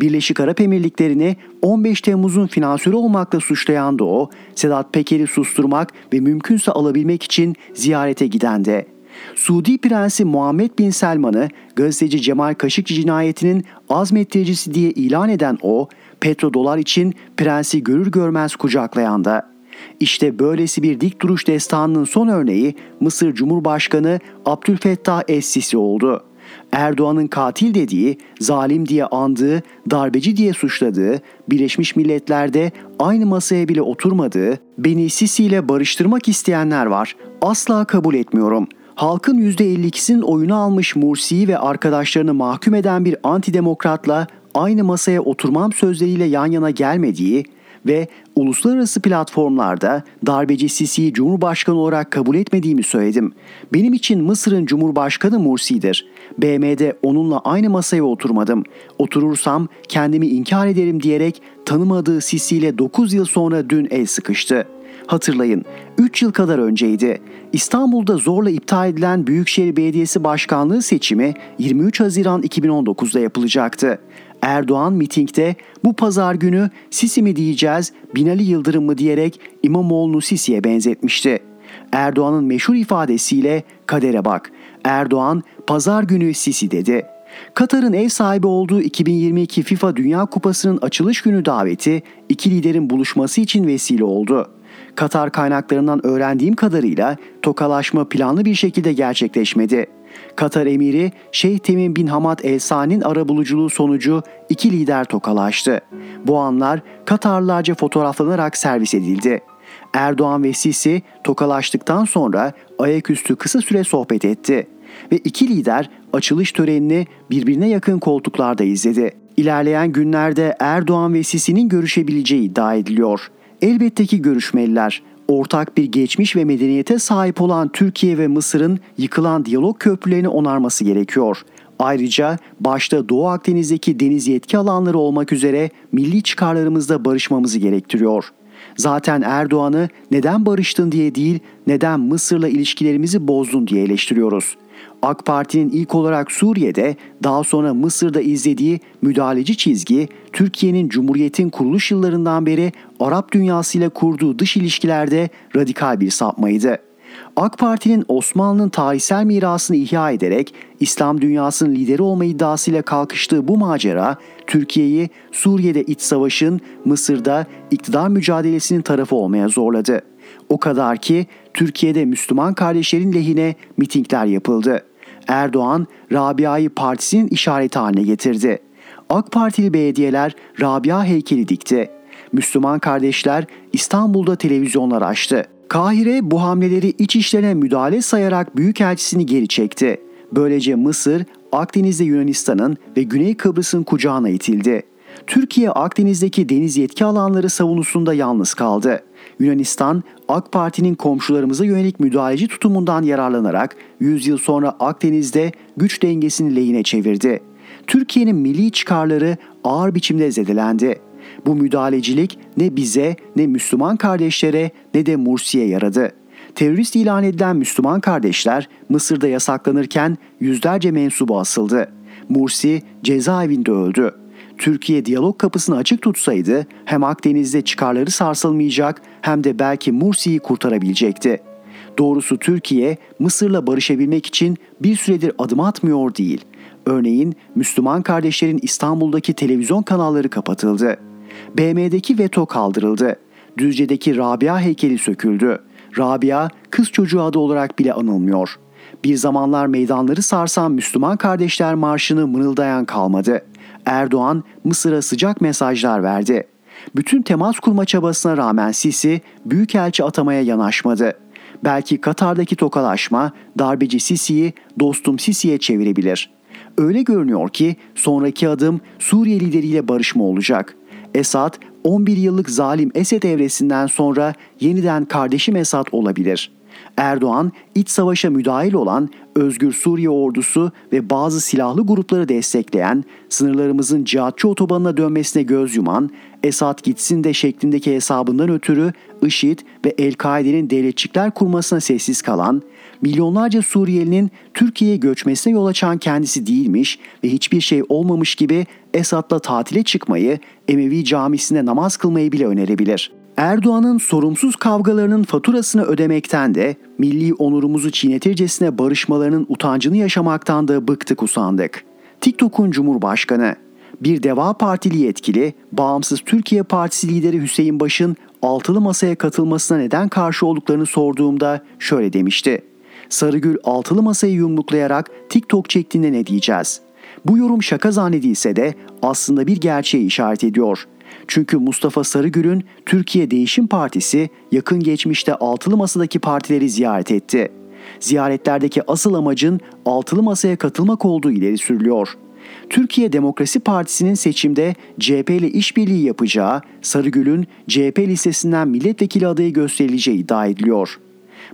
Birleşik Arap Emirlikleri'ni 15 Temmuz'un finansörü olmakla suçlayan da o, Sedat Peker'i susturmak ve mümkünse alabilmek için ziyarete giden de. Suudi Prensi Muhammed Bin Selman'ı gazeteci Cemal Kaşıkçı cinayetinin azmettiricisi diye ilan eden o, petrodolar için prensi görür görmez kucaklayan da. İşte böylesi bir dik duruş destanının son örneği Mısır Cumhurbaşkanı Abdülfettah Es-Sisi oldu. Erdoğan'ın katil dediği, zalim diye andığı, darbeci diye suçladığı, Birleşmiş Milletler'de aynı masaya bile oturmadığı, beni Sisi ile barıştırmak isteyenler var. Asla kabul etmiyorum. Halkın %52'sinin oyunu almış Mursi'yi ve arkadaşlarını mahkum eden bir antidemokratla aynı masaya oturmam sözleriyle yan yana gelmediği, ve uluslararası platformlarda darbeci Sisi'yi Cumhurbaşkanı olarak kabul etmediğimi söyledim. Benim için Mısır'ın Cumhurbaşkanı Mursi'dir. BM'de onunla aynı masaya oturmadım. Oturursam kendimi inkar ederim diyerek tanımadığı Sisi ile 9 yıl sonra dün el sıkıştı. Hatırlayın 3 yıl kadar önceydi. İstanbul'da zorla iptal edilen Büyükşehir Belediyesi Başkanlığı seçimi 23 Haziran 2019'da yapılacaktı. Erdoğan mitingde bu pazar günü Sisi mi diyeceğiz, Binali Yıldırım mı diyerek İmamoğlu'nu Sisi'ye benzetmişti. Erdoğan'ın meşhur ifadesiyle kadere bak. Erdoğan pazar günü Sisi dedi. Katar'ın ev sahibi olduğu 2022 FIFA Dünya Kupası'nın açılış günü daveti iki liderin buluşması için vesile oldu. Katar kaynaklarından öğrendiğim kadarıyla tokalaşma planlı bir şekilde gerçekleşmedi. Katar emiri Şeyh Temim bin Hamad El Sani'nin arabuluculuğu sonucu iki lider tokalaştı. Bu anlar Katarlarca fotoğraflanarak servis edildi. Erdoğan ve Sisi tokalaştıktan sonra ayaküstü kısa süre sohbet etti ve iki lider açılış törenini birbirine yakın koltuklarda izledi. İlerleyen günlerde Erdoğan ve Sisi'nin görüşebileceği iddia ediliyor. Elbette ki görüşmeliler ortak bir geçmiş ve medeniyete sahip olan Türkiye ve Mısır'ın yıkılan diyalog köprülerini onarması gerekiyor. Ayrıca başta Doğu Akdeniz'deki deniz yetki alanları olmak üzere milli çıkarlarımızda barışmamızı gerektiriyor. Zaten Erdoğan'ı neden barıştın diye değil, neden Mısır'la ilişkilerimizi bozdun diye eleştiriyoruz. AK Parti'nin ilk olarak Suriye'de, daha sonra Mısır'da izlediği müdahaleci çizgi, Türkiye'nin Cumhuriyet'in kuruluş yıllarından beri Arap dünyasıyla kurduğu dış ilişkilerde radikal bir sapmaydı. AK Parti'nin Osmanlı'nın tarihsel mirasını ihya ederek İslam dünyasının lideri olma iddiasıyla kalkıştığı bu macera Türkiye'yi Suriye'de iç savaşın, Mısır'da iktidar mücadelesinin tarafı olmaya zorladı. O kadar ki Türkiye'de Müslüman kardeşlerin lehine mitingler yapıldı. Erdoğan, Rabia'yı partisinin işareti haline getirdi. AK Partili belediyeler Rabia heykeli dikti. Müslüman kardeşler İstanbul'da televizyonlar açtı. Kahire bu hamleleri iç işlerine müdahale sayarak büyükelçisini geri çekti. Böylece Mısır, Akdeniz'de Yunanistan'ın ve Güney Kıbrıs'ın kucağına itildi. Türkiye Akdeniz'deki deniz yetki alanları savunusunda yalnız kaldı. Yunanistan, AK Parti'nin komşularımıza yönelik müdahaleci tutumundan yararlanarak 100 yıl sonra Akdeniz'de güç dengesini lehine çevirdi. Türkiye'nin milli çıkarları ağır biçimde zedelendi. Bu müdahalecilik ne bize, ne Müslüman kardeşlere, ne de Mursi'ye yaradı. Terörist ilan edilen Müslüman kardeşler Mısır'da yasaklanırken yüzlerce mensubu asıldı. Mursi cezaevinde öldü. Türkiye diyalog kapısını açık tutsaydı hem Akdeniz'de çıkarları sarsılmayacak hem de belki Mursi'yi kurtarabilecekti. Doğrusu Türkiye Mısır'la barışabilmek için bir süredir adım atmıyor değil. Örneğin Müslüman kardeşlerin İstanbul'daki televizyon kanalları kapatıldı. BM'deki veto kaldırıldı. Düzce'deki Rabia heykeli söküldü. Rabia kız çocuğu adı olarak bile anılmıyor. Bir zamanlar meydanları sarsan Müslüman Kardeşler Marşı'nı mırıldayan kalmadı. Erdoğan Mısır'a sıcak mesajlar verdi. Bütün temas kurma çabasına rağmen Sisi büyükelçi atamaya yanaşmadı. Belki Katar'daki tokalaşma darbeci Sisi'yi dostum Sisi'ye çevirebilir. Öyle görünüyor ki sonraki adım Suriye lideriyle barışma olacak. Esad 11 yıllık zalim Esed evresinden sonra yeniden kardeşim Esad olabilir.'' Erdoğan iç savaşa müdahil olan Özgür Suriye ordusu ve bazı silahlı grupları destekleyen, sınırlarımızın cihatçı otobanına dönmesine göz yuman, Esad gitsin de şeklindeki hesabından ötürü IŞİD ve El-Kaide'nin devletçikler kurmasına sessiz kalan, milyonlarca Suriyelinin Türkiye'ye göçmesine yol açan kendisi değilmiş ve hiçbir şey olmamış gibi Esad'la tatile çıkmayı, Emevi camisinde namaz kılmayı bile önerebilir. Erdoğan'ın sorumsuz kavgalarının faturasını ödemekten de milli onurumuzu çiğnetircesine barışmalarının utancını yaşamaktan da bıktık usandık. TikTok'un Cumhurbaşkanı bir Deva Partili yetkili, Bağımsız Türkiye Partisi lideri Hüseyin Baş'ın altılı masaya katılmasına neden karşı olduklarını sorduğumda şöyle demişti. Sarıgül altılı masayı yumruklayarak TikTok çektiğinde ne diyeceğiz? Bu yorum şaka zannedilse de aslında bir gerçeğe işaret ediyor. Çünkü Mustafa Sarıgül'ün Türkiye Değişim Partisi yakın geçmişte altılı masadaki partileri ziyaret etti. Ziyaretlerdeki asıl amacın altılı masaya katılmak olduğu ileri sürülüyor. Türkiye Demokrasi Partisi'nin seçimde CHP ile işbirliği yapacağı Sarıgül'ün CHP listesinden milletvekili adayı gösterileceği iddia ediliyor.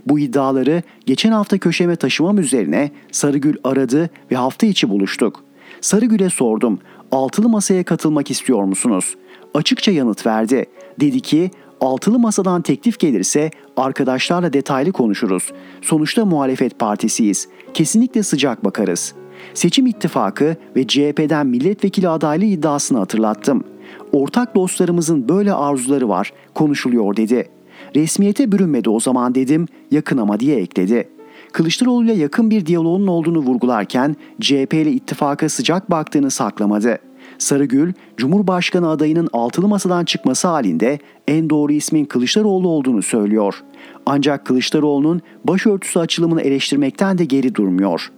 Bu iddiaları geçen hafta köşeme taşımam üzerine Sarıgül aradı ve hafta içi buluştuk. Sarıgül'e sordum. Altılı masaya katılmak istiyor musunuz? Açıkça yanıt verdi. Dedi ki altılı masadan teklif gelirse arkadaşlarla detaylı konuşuruz. Sonuçta muhalefet partisiyiz. Kesinlikle sıcak bakarız. Seçim ittifakı ve CHP'den milletvekili adaylığı iddiasını hatırlattım. Ortak dostlarımızın böyle arzuları var, konuşuluyor dedi. Resmiyete bürünmedi o zaman dedim, yakın ama diye ekledi. Kılıçdaroğlu ile yakın bir diyaloğunun olduğunu vurgularken CHP ile ittifaka sıcak baktığını saklamadı. Sarıgül, Cumhurbaşkanı adayının altılı masadan çıkması halinde en doğru ismin Kılıçdaroğlu olduğunu söylüyor. Ancak Kılıçdaroğlu'nun başörtüsü açılımını eleştirmekten de geri durmuyor.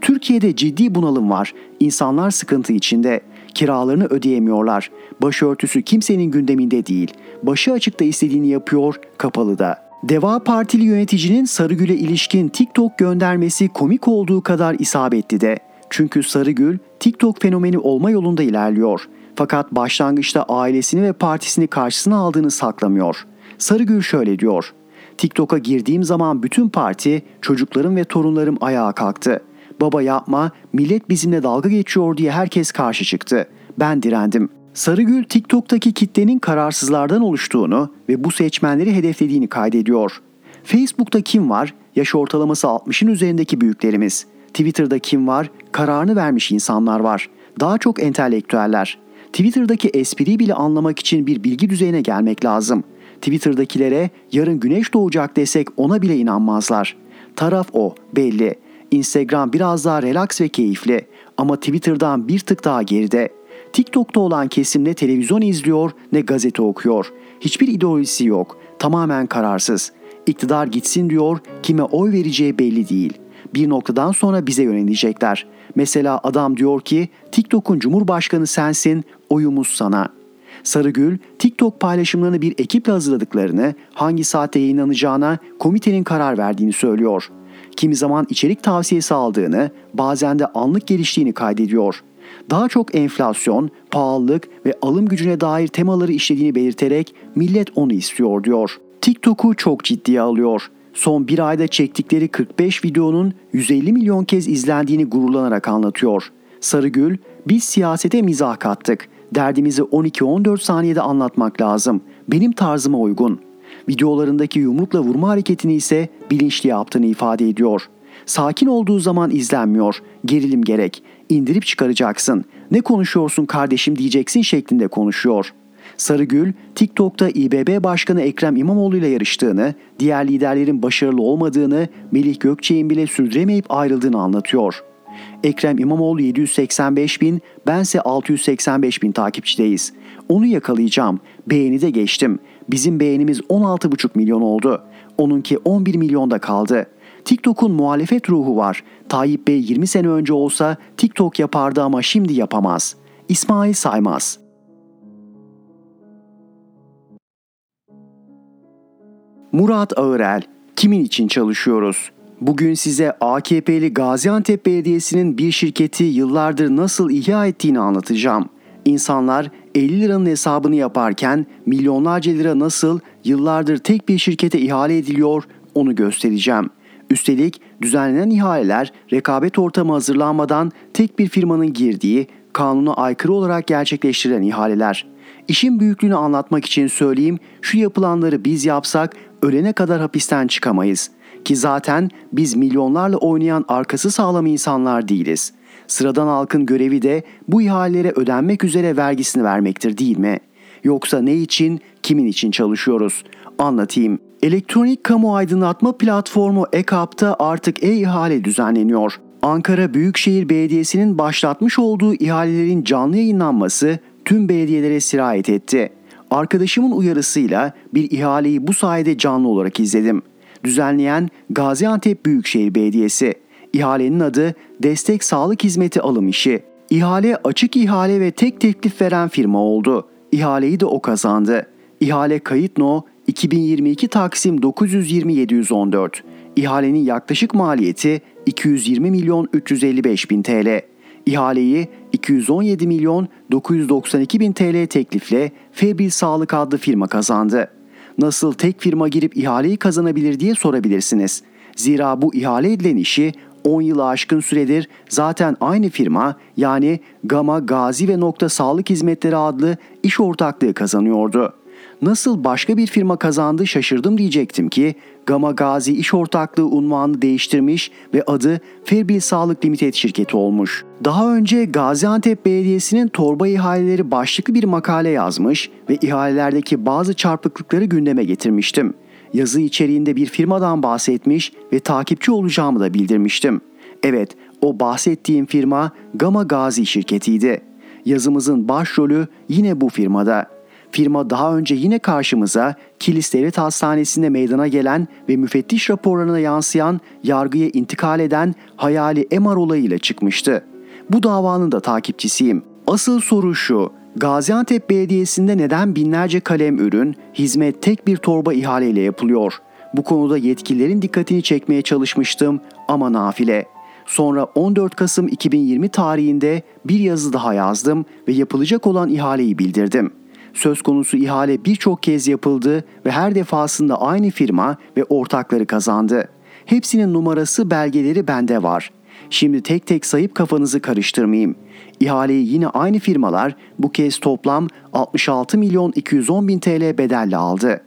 Türkiye'de ciddi bunalım var. İnsanlar sıkıntı içinde. Kiralarını ödeyemiyorlar. Başörtüsü kimsenin gündeminde değil. Başı açıkta istediğini yapıyor, kapalı da. Deva Partili yöneticinin Sarıgül'e ilişkin TikTok göndermesi komik olduğu kadar isabetli de. Çünkü Sarıgül TikTok fenomeni olma yolunda ilerliyor. Fakat başlangıçta ailesini ve partisini karşısına aldığını saklamıyor. Sarıgül şöyle diyor. TikTok'a girdiğim zaman bütün parti, çocuklarım ve torunlarım ayağa kalktı. Baba yapma, millet bizimle dalga geçiyor diye herkes karşı çıktı. Ben direndim. Sarıgül TikTok'taki kitlenin kararsızlardan oluştuğunu ve bu seçmenleri hedeflediğini kaydediyor. Facebook'ta kim var? Yaş ortalaması 60'ın üzerindeki büyüklerimiz. Twitter'da kim var? Kararını vermiş insanlar var. Daha çok entelektüeller. Twitter'daki espriyi bile anlamak için bir bilgi düzeyine gelmek lazım. Twitter'dakilere yarın güneş doğacak desek ona bile inanmazlar. Taraf o, belli. Instagram biraz daha relax ve keyifli ama Twitter'dan bir tık daha geride. TikTok'ta olan kesim ne televizyon izliyor ne gazete okuyor. Hiçbir ideolojisi yok. Tamamen kararsız. İktidar gitsin diyor, kime oy vereceği belli değil. Bir noktadan sonra bize yönelecekler. Mesela adam diyor ki TikTok'un cumhurbaşkanı sensin, oyumuz sana. Sarıgül, TikTok paylaşımlarını bir ekiple hazırladıklarını, hangi saatte yayınlanacağına komitenin karar verdiğini söylüyor. Kimi zaman içerik tavsiyesi aldığını, bazen de anlık geliştiğini kaydediyor. Daha çok enflasyon, pahalılık ve alım gücüne dair temaları işlediğini belirterek millet onu istiyor diyor. TikTok'u çok ciddiye alıyor. Son bir ayda çektikleri 45 videonun 150 milyon kez izlendiğini gururlanarak anlatıyor. Sarıgül, biz siyasete mizah kattık. Derdimizi 12-14 saniyede anlatmak lazım. Benim tarzıma uygun. Videolarındaki yumrukla vurma hareketini ise bilinçli yaptığını ifade ediyor. Sakin olduğu zaman izlenmiyor. Gerilim gerek. İndirip çıkaracaksın. Ne konuşuyorsun kardeşim diyeceksin şeklinde konuşuyor. Sarıgül, TikTok'ta İBB Başkanı Ekrem İmamoğlu ile yarıştığını, diğer liderlerin başarılı olmadığını, Melih Gökçe'nin bile sürdüremeyip ayrıldığını anlatıyor. Ekrem İmamoğlu 785 bin, bense 685 bin takipçideyiz. Onu yakalayacağım. Beğeni de geçtim. Bizim beğenimiz 16,5 milyon oldu. Onunki 11 milyonda kaldı. TikTok'un muhalefet ruhu var. Tayyip Bey 20 sene önce olsa TikTok yapardı ama şimdi yapamaz. İsmail Saymaz Murat Ağırel, kimin için çalışıyoruz? Bugün size AKP'li Gaziantep Belediyesi'nin bir şirketi yıllardır nasıl ihya ettiğini anlatacağım. İnsanlar 50 liranın hesabını yaparken milyonlarca lira nasıl yıllardır tek bir şirkete ihale ediliyor onu göstereceğim. Üstelik düzenlenen ihaleler rekabet ortamı hazırlanmadan tek bir firmanın girdiği kanuna aykırı olarak gerçekleştirilen ihaleler. İşin büyüklüğünü anlatmak için söyleyeyim, şu yapılanları biz yapsak ölene kadar hapisten çıkamayız. Ki zaten biz milyonlarla oynayan arkası sağlam insanlar değiliz. Sıradan halkın görevi de bu ihalelere ödenmek üzere vergisini vermektir değil mi? Yoksa ne için, kimin için çalışıyoruz? Anlatayım. Elektronik kamu aydınlatma platformu EKAP'ta artık e-ihale düzenleniyor. Ankara Büyükşehir Belediyesi'nin başlatmış olduğu ihalelerin canlı yayınlanması tüm belediyelere sirayet etti. Arkadaşımın uyarısıyla bir ihaleyi bu sayede canlı olarak izledim. Düzenleyen Gaziantep Büyükşehir Belediyesi. İhalenin adı Destek Sağlık Hizmeti Alım İşi. İhale açık ihale ve tek teklif veren firma oldu. İhaleyi de o kazandı. İhale kayıt no 2022 Taksim 920 714. İhalenin yaklaşık maliyeti 220 milyon 355 bin TL. İhaleyi 217 milyon 992 bin TL teklifle Febil Sağlık adlı firma kazandı. Nasıl tek firma girip ihaleyi kazanabilir diye sorabilirsiniz. Zira bu ihale edilen işi 10 yılı aşkın süredir zaten aynı firma yani Gama Gazi ve Nokta Sağlık Hizmetleri adlı iş ortaklığı kazanıyordu. Nasıl başka bir firma kazandı şaşırdım diyecektim ki Gama Gazi İş Ortaklığı unvanını değiştirmiş ve adı Ferbil Sağlık Limited şirketi olmuş. Daha önce Gaziantep Belediyesi'nin torba ihaleleri başlıklı bir makale yazmış ve ihalelerdeki bazı çarpıklıkları gündeme getirmiştim. Yazı içeriğinde bir firmadan bahsetmiş ve takipçi olacağımı da bildirmiştim. Evet, o bahsettiğim firma Gama Gazi şirketiydi. Yazımızın başrolü yine bu firmada. Firma daha önce yine karşımıza Kilis Devlet Hastanesi'nde meydana gelen ve müfettiş raporlarına yansıyan yargıya intikal eden hayali MR olayıyla çıkmıştı. Bu davanın da takipçisiyim. Asıl soru şu, Gaziantep Belediyesi'nde neden binlerce kalem ürün, hizmet tek bir torba ihaleyle yapılıyor? Bu konuda yetkililerin dikkatini çekmeye çalışmıştım ama nafile. Sonra 14 Kasım 2020 tarihinde bir yazı daha yazdım ve yapılacak olan ihaleyi bildirdim.'' Söz konusu ihale birçok kez yapıldı ve her defasında aynı firma ve ortakları kazandı. Hepsinin numarası belgeleri bende var. Şimdi tek tek sayıp kafanızı karıştırmayayım. İhaleyi yine aynı firmalar bu kez toplam 66 milyon 210 bin TL bedelle aldı.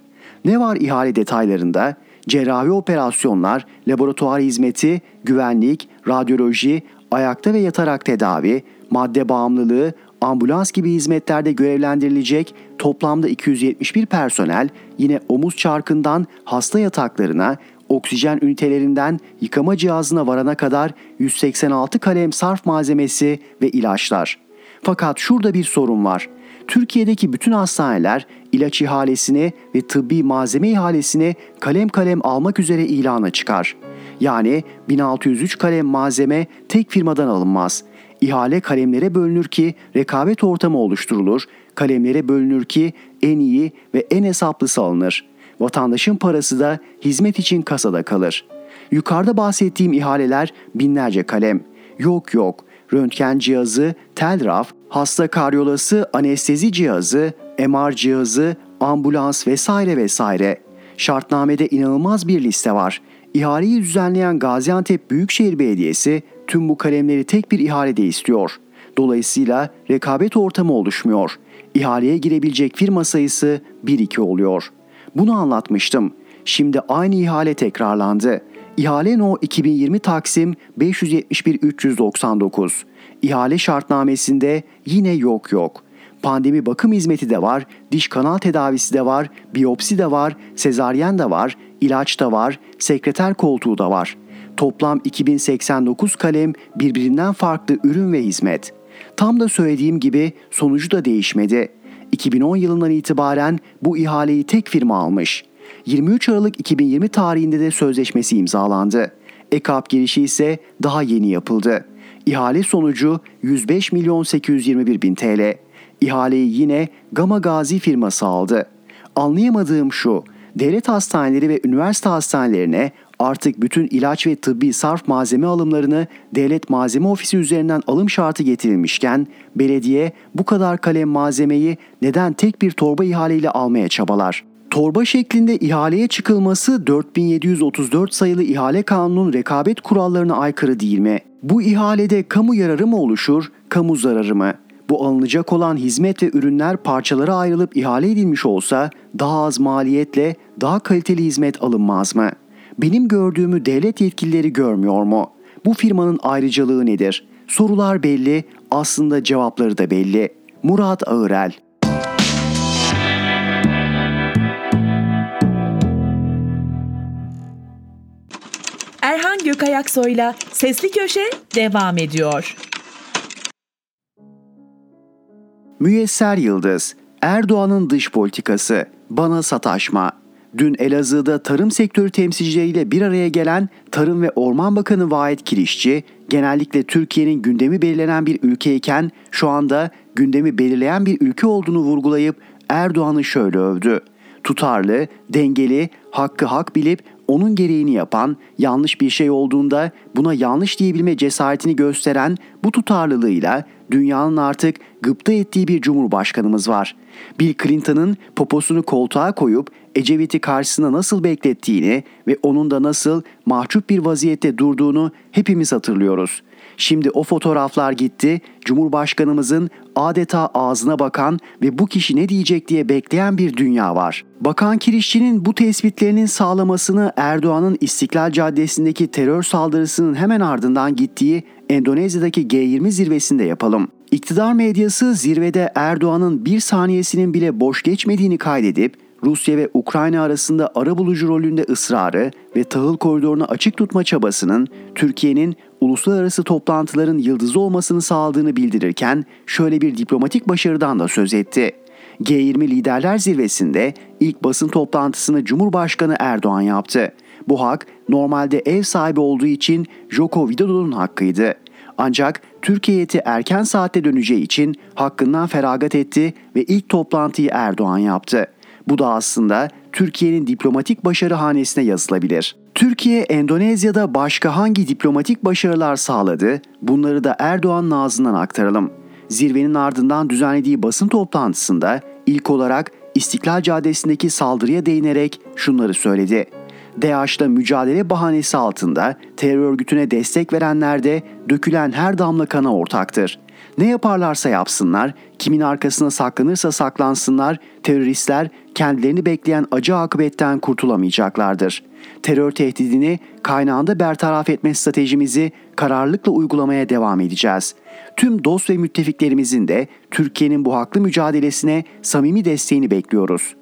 Ne var ihale detaylarında? Cerrahi operasyonlar, laboratuvar hizmeti, güvenlik, radyoloji, ayakta ve yatarak tedavi, madde bağımlılığı, ambulans gibi hizmetlerde görevlendirilecek toplamda 271 personel yine omuz çarkından hasta yataklarına, oksijen ünitelerinden yıkama cihazına varana kadar 186 kalem sarf malzemesi ve ilaçlar. Fakat şurada bir sorun var. Türkiye'deki bütün hastaneler ilaç ihalesini ve tıbbi malzeme ihalesini kalem kalem almak üzere ilana çıkar. Yani 1603 kalem malzeme tek firmadan alınmaz. İhale kalemlere bölünür ki rekabet ortamı oluşturulur, kalemlere bölünür ki en iyi ve en hesaplısı alınır. Vatandaşın parası da hizmet için kasada kalır. Yukarıda bahsettiğim ihaleler binlerce kalem. Yok yok, röntgen cihazı, telraf, hasta karyolası, anestezi cihazı, MR cihazı, ambulans vesaire vesaire. Şartnamede inanılmaz bir liste var. İhaleyi düzenleyen Gaziantep Büyükşehir Belediyesi tüm bu kalemleri tek bir ihalede istiyor. Dolayısıyla rekabet ortamı oluşmuyor. İhaleye girebilecek firma sayısı 1-2 oluyor. Bunu anlatmıştım. Şimdi aynı ihale tekrarlandı. İhale No 2020 Taksim 571 399. İhale şartnamesinde yine yok yok. Pandemi bakım hizmeti de var, diş kanal tedavisi de var, biyopsi de var, sezaryen de var, ilaç da var, sekreter koltuğu da var. Toplam 2089 kalem birbirinden farklı ürün ve hizmet. Tam da söylediğim gibi sonucu da değişmedi. 2010 yılından itibaren bu ihaleyi tek firma almış. 23 Aralık 2020 tarihinde de sözleşmesi imzalandı. EKAP girişi ise daha yeni yapıldı. İhale sonucu 105 milyon 821 bin TL. İhaleyi yine Gama Gazi firması aldı. Anlayamadığım şu, devlet hastaneleri ve üniversite hastanelerine artık bütün ilaç ve tıbbi sarf malzeme alımlarını devlet malzeme ofisi üzerinden alım şartı getirilmişken belediye bu kadar kalem malzemeyi neden tek bir torba ihaleyle almaya çabalar? Torba şeklinde ihaleye çıkılması 4734 sayılı ihale kanunun rekabet kurallarına aykırı değil mi? Bu ihalede kamu yararı mı oluşur, kamu zararı mı? Bu alınacak olan hizmet ve ürünler parçalara ayrılıp ihale edilmiş olsa daha az maliyetle daha kaliteli hizmet alınmaz mı? Benim gördüğümü devlet yetkilileri görmüyor mu? Bu firmanın ayrıcalığı nedir? Sorular belli, aslında cevapları da belli. Murat Ağırel Erhan Gökayaksoy'la Sesli Köşe devam ediyor. Müyesser Yıldız, Erdoğan'ın dış politikası, bana sataşma. Dün Elazığ'da tarım sektörü temsilcileriyle bir araya gelen Tarım ve Orman Bakanı Vahit Kirişçi, genellikle Türkiye'nin gündemi belirlenen bir ülkeyken şu anda gündemi belirleyen bir ülke olduğunu vurgulayıp Erdoğan'ı şöyle övdü. Tutarlı, dengeli, hakkı hak bilip onun gereğini yapan, yanlış bir şey olduğunda buna yanlış diyebilme cesaretini gösteren bu tutarlılığıyla dünyanın artık gıpta ettiği bir cumhurbaşkanımız var. Bill Clinton'ın poposunu koltuğa koyup Ecevit'i karşısına nasıl beklettiğini ve onun da nasıl mahcup bir vaziyette durduğunu hepimiz hatırlıyoruz. Şimdi o fotoğraflar gitti, Cumhurbaşkanımızın adeta ağzına bakan ve bu kişi ne diyecek diye bekleyen bir dünya var. Bakan Kirişçi'nin bu tespitlerinin sağlamasını Erdoğan'ın İstiklal Caddesi'ndeki terör saldırısının hemen ardından gittiği Endonezya'daki G20 zirvesinde yapalım. İktidar medyası zirvede Erdoğan'ın bir saniyesinin bile boş geçmediğini kaydedip Rusya ve Ukrayna arasında arabulucu rolünde ısrarı ve tahıl koridorunu açık tutma çabasının Türkiye'nin uluslararası toplantıların yıldızı olmasını sağladığını bildirirken şöyle bir diplomatik başarıdan da söz etti. G20 Liderler Zirvesi'nde ilk basın toplantısını Cumhurbaşkanı Erdoğan yaptı. Bu hak normalde ev sahibi olduğu için Joko Widodo'nun hakkıydı. Ancak Türkiye erken saatte döneceği için hakkından feragat etti ve ilk toplantıyı Erdoğan yaptı. Bu da aslında Türkiye'nin diplomatik başarı hanesine yazılabilir. Türkiye Endonezya'da başka hangi diplomatik başarılar sağladı? Bunları da Erdoğan'ın ağzından aktaralım. Zirvenin ardından düzenlediği basın toplantısında ilk olarak İstiklal Caddesi'ndeki saldırıya değinerek şunları söyledi. DAEŞ'la mücadele bahanesi altında terör örgütüne destek verenler de dökülen her damla kana ortaktır. Ne yaparlarsa yapsınlar, kimin arkasına saklanırsa saklansınlar, teröristler kendilerini bekleyen acı akıbetten kurtulamayacaklardır. Terör tehdidini kaynağında bertaraf etme stratejimizi kararlılıkla uygulamaya devam edeceğiz. Tüm dost ve müttefiklerimizin de Türkiye'nin bu haklı mücadelesine samimi desteğini bekliyoruz.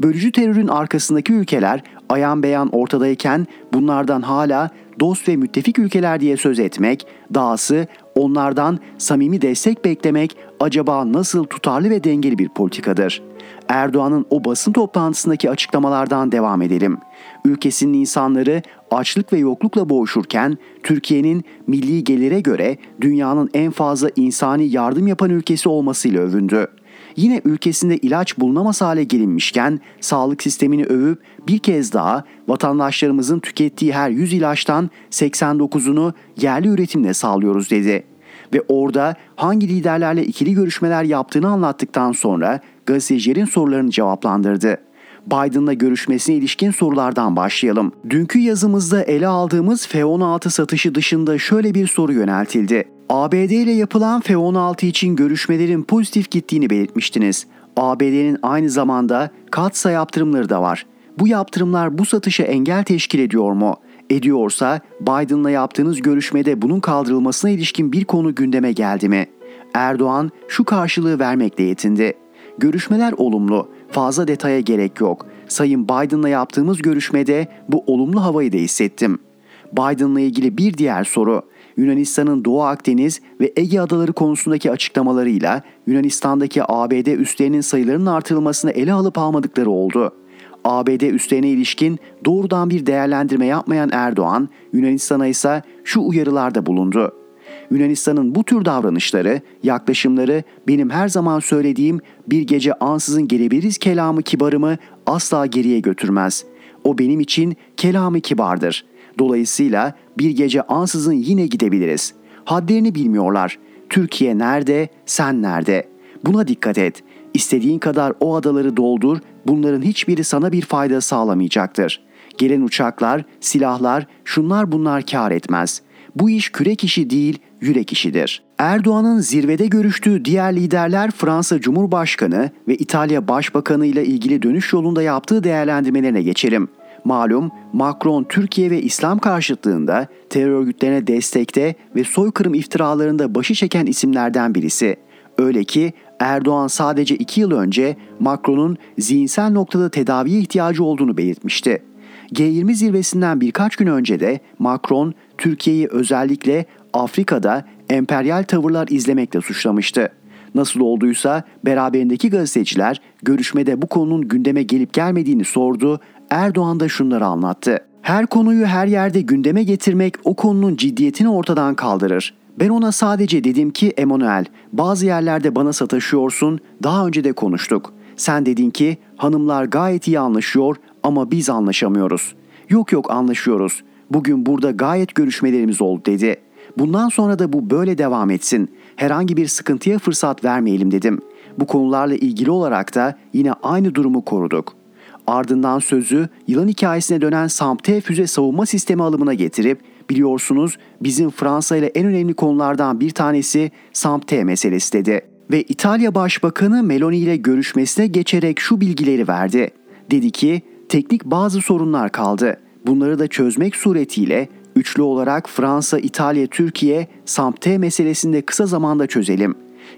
Bölücü terörün arkasındaki ülkeler ayan beyan ortadayken bunlardan hala dost ve müttefik ülkeler diye söz etmek, dahası onlardan samimi destek beklemek acaba nasıl tutarlı ve dengeli bir politikadır? Erdoğan'ın o basın toplantısındaki açıklamalardan devam edelim. Ülkesinin insanları açlık ve yoklukla boğuşurken Türkiye'nin milli gelire göre dünyanın en fazla insani yardım yapan ülkesi olmasıyla övündü. Yine ülkesinde ilaç bulunamaz hale gelinmişken sağlık sistemini övüp bir kez daha vatandaşlarımızın tükettiği her 100 ilaçtan 89'unu yerli üretimle sağlıyoruz dedi. Ve orada hangi liderlerle ikili görüşmeler yaptığını anlattıktan sonra gazetecilerin sorularını cevaplandırdı. Biden'la görüşmesine ilişkin sorulardan başlayalım. Dünkü yazımızda ele aldığımız F-16 satışı dışında şöyle bir soru yöneltildi. ABD ile yapılan F-16 için görüşmelerin pozitif gittiğini belirtmiştiniz. ABD'nin aynı zamanda katsa yaptırımları da var. Bu yaptırımlar bu satışa engel teşkil ediyor mu? Ediyorsa Biden'la yaptığınız görüşmede bunun kaldırılmasına ilişkin bir konu gündeme geldi mi? Erdoğan şu karşılığı vermekle yetindi. Görüşmeler olumlu, fazla detaya gerek yok. Sayın Biden'la yaptığımız görüşmede bu olumlu havayı da hissettim. Biden'la ilgili bir diğer soru. Yunanistan'ın Doğu Akdeniz ve Ege adaları konusundaki açıklamalarıyla Yunanistan'daki ABD üslerinin sayılarının artırılmasını ele alıp almadıkları oldu. ABD üslerine ilişkin doğrudan bir değerlendirme yapmayan Erdoğan, Yunanistan'a ise şu uyarılarda bulundu. Yunanistan'ın bu tür davranışları, yaklaşımları benim her zaman söylediğim bir gece ansızın gelebiliriz kelamı kibarımı asla geriye götürmez. O benim için kelamı kibardır. Dolayısıyla bir gece ansızın yine gidebiliriz. Hadlerini bilmiyorlar. Türkiye nerede, sen nerede? Buna dikkat et. İstediğin kadar o adaları doldur, bunların hiçbiri sana bir fayda sağlamayacaktır. Gelen uçaklar, silahlar, şunlar bunlar kar etmez. Bu iş kürek işi değil, yürek işidir. Erdoğan'ın zirvede görüştüğü diğer liderler Fransa Cumhurbaşkanı ve İtalya Başbakanı ile ilgili dönüş yolunda yaptığı değerlendirmelerine geçelim. Malum Macron Türkiye ve İslam karşıtlığında terör örgütlerine destekte ve soykırım iftiralarında başı çeken isimlerden birisi. Öyle ki Erdoğan sadece iki yıl önce Macron'un zihinsel noktada tedaviye ihtiyacı olduğunu belirtmişti. G20 zirvesinden birkaç gün önce de Macron Türkiye'yi özellikle Afrika'da emperyal tavırlar izlemekle suçlamıştı. Nasıl olduysa beraberindeki gazeteciler görüşmede bu konunun gündeme gelip gelmediğini sordu. Erdoğan da şunları anlattı. Her konuyu her yerde gündeme getirmek o konunun ciddiyetini ortadan kaldırır. Ben ona sadece dedim ki Emanuel bazı yerlerde bana sataşıyorsun daha önce de konuştuk. Sen dedin ki hanımlar gayet iyi anlaşıyor ama biz anlaşamıyoruz. Yok yok anlaşıyoruz. Bugün burada gayet görüşmelerimiz oldu dedi. Bundan sonra da bu böyle devam etsin. Herhangi bir sıkıntıya fırsat vermeyelim dedim. Bu konularla ilgili olarak da yine aynı durumu koruduk. Ardından sözü yılın hikayesine dönen SAMP-T füze savunma sistemi alımına getirip biliyorsunuz bizim Fransa ile en önemli konulardan bir tanesi SAMP-T meselesi dedi. Ve İtalya Başbakanı Meloni ile görüşmesine geçerek şu bilgileri verdi. Dedi ki teknik bazı sorunlar kaldı. Bunları da çözmek suretiyle üçlü olarak Fransa, İtalya, Türkiye SAMP-T meselesinde kısa zamanda çözelim.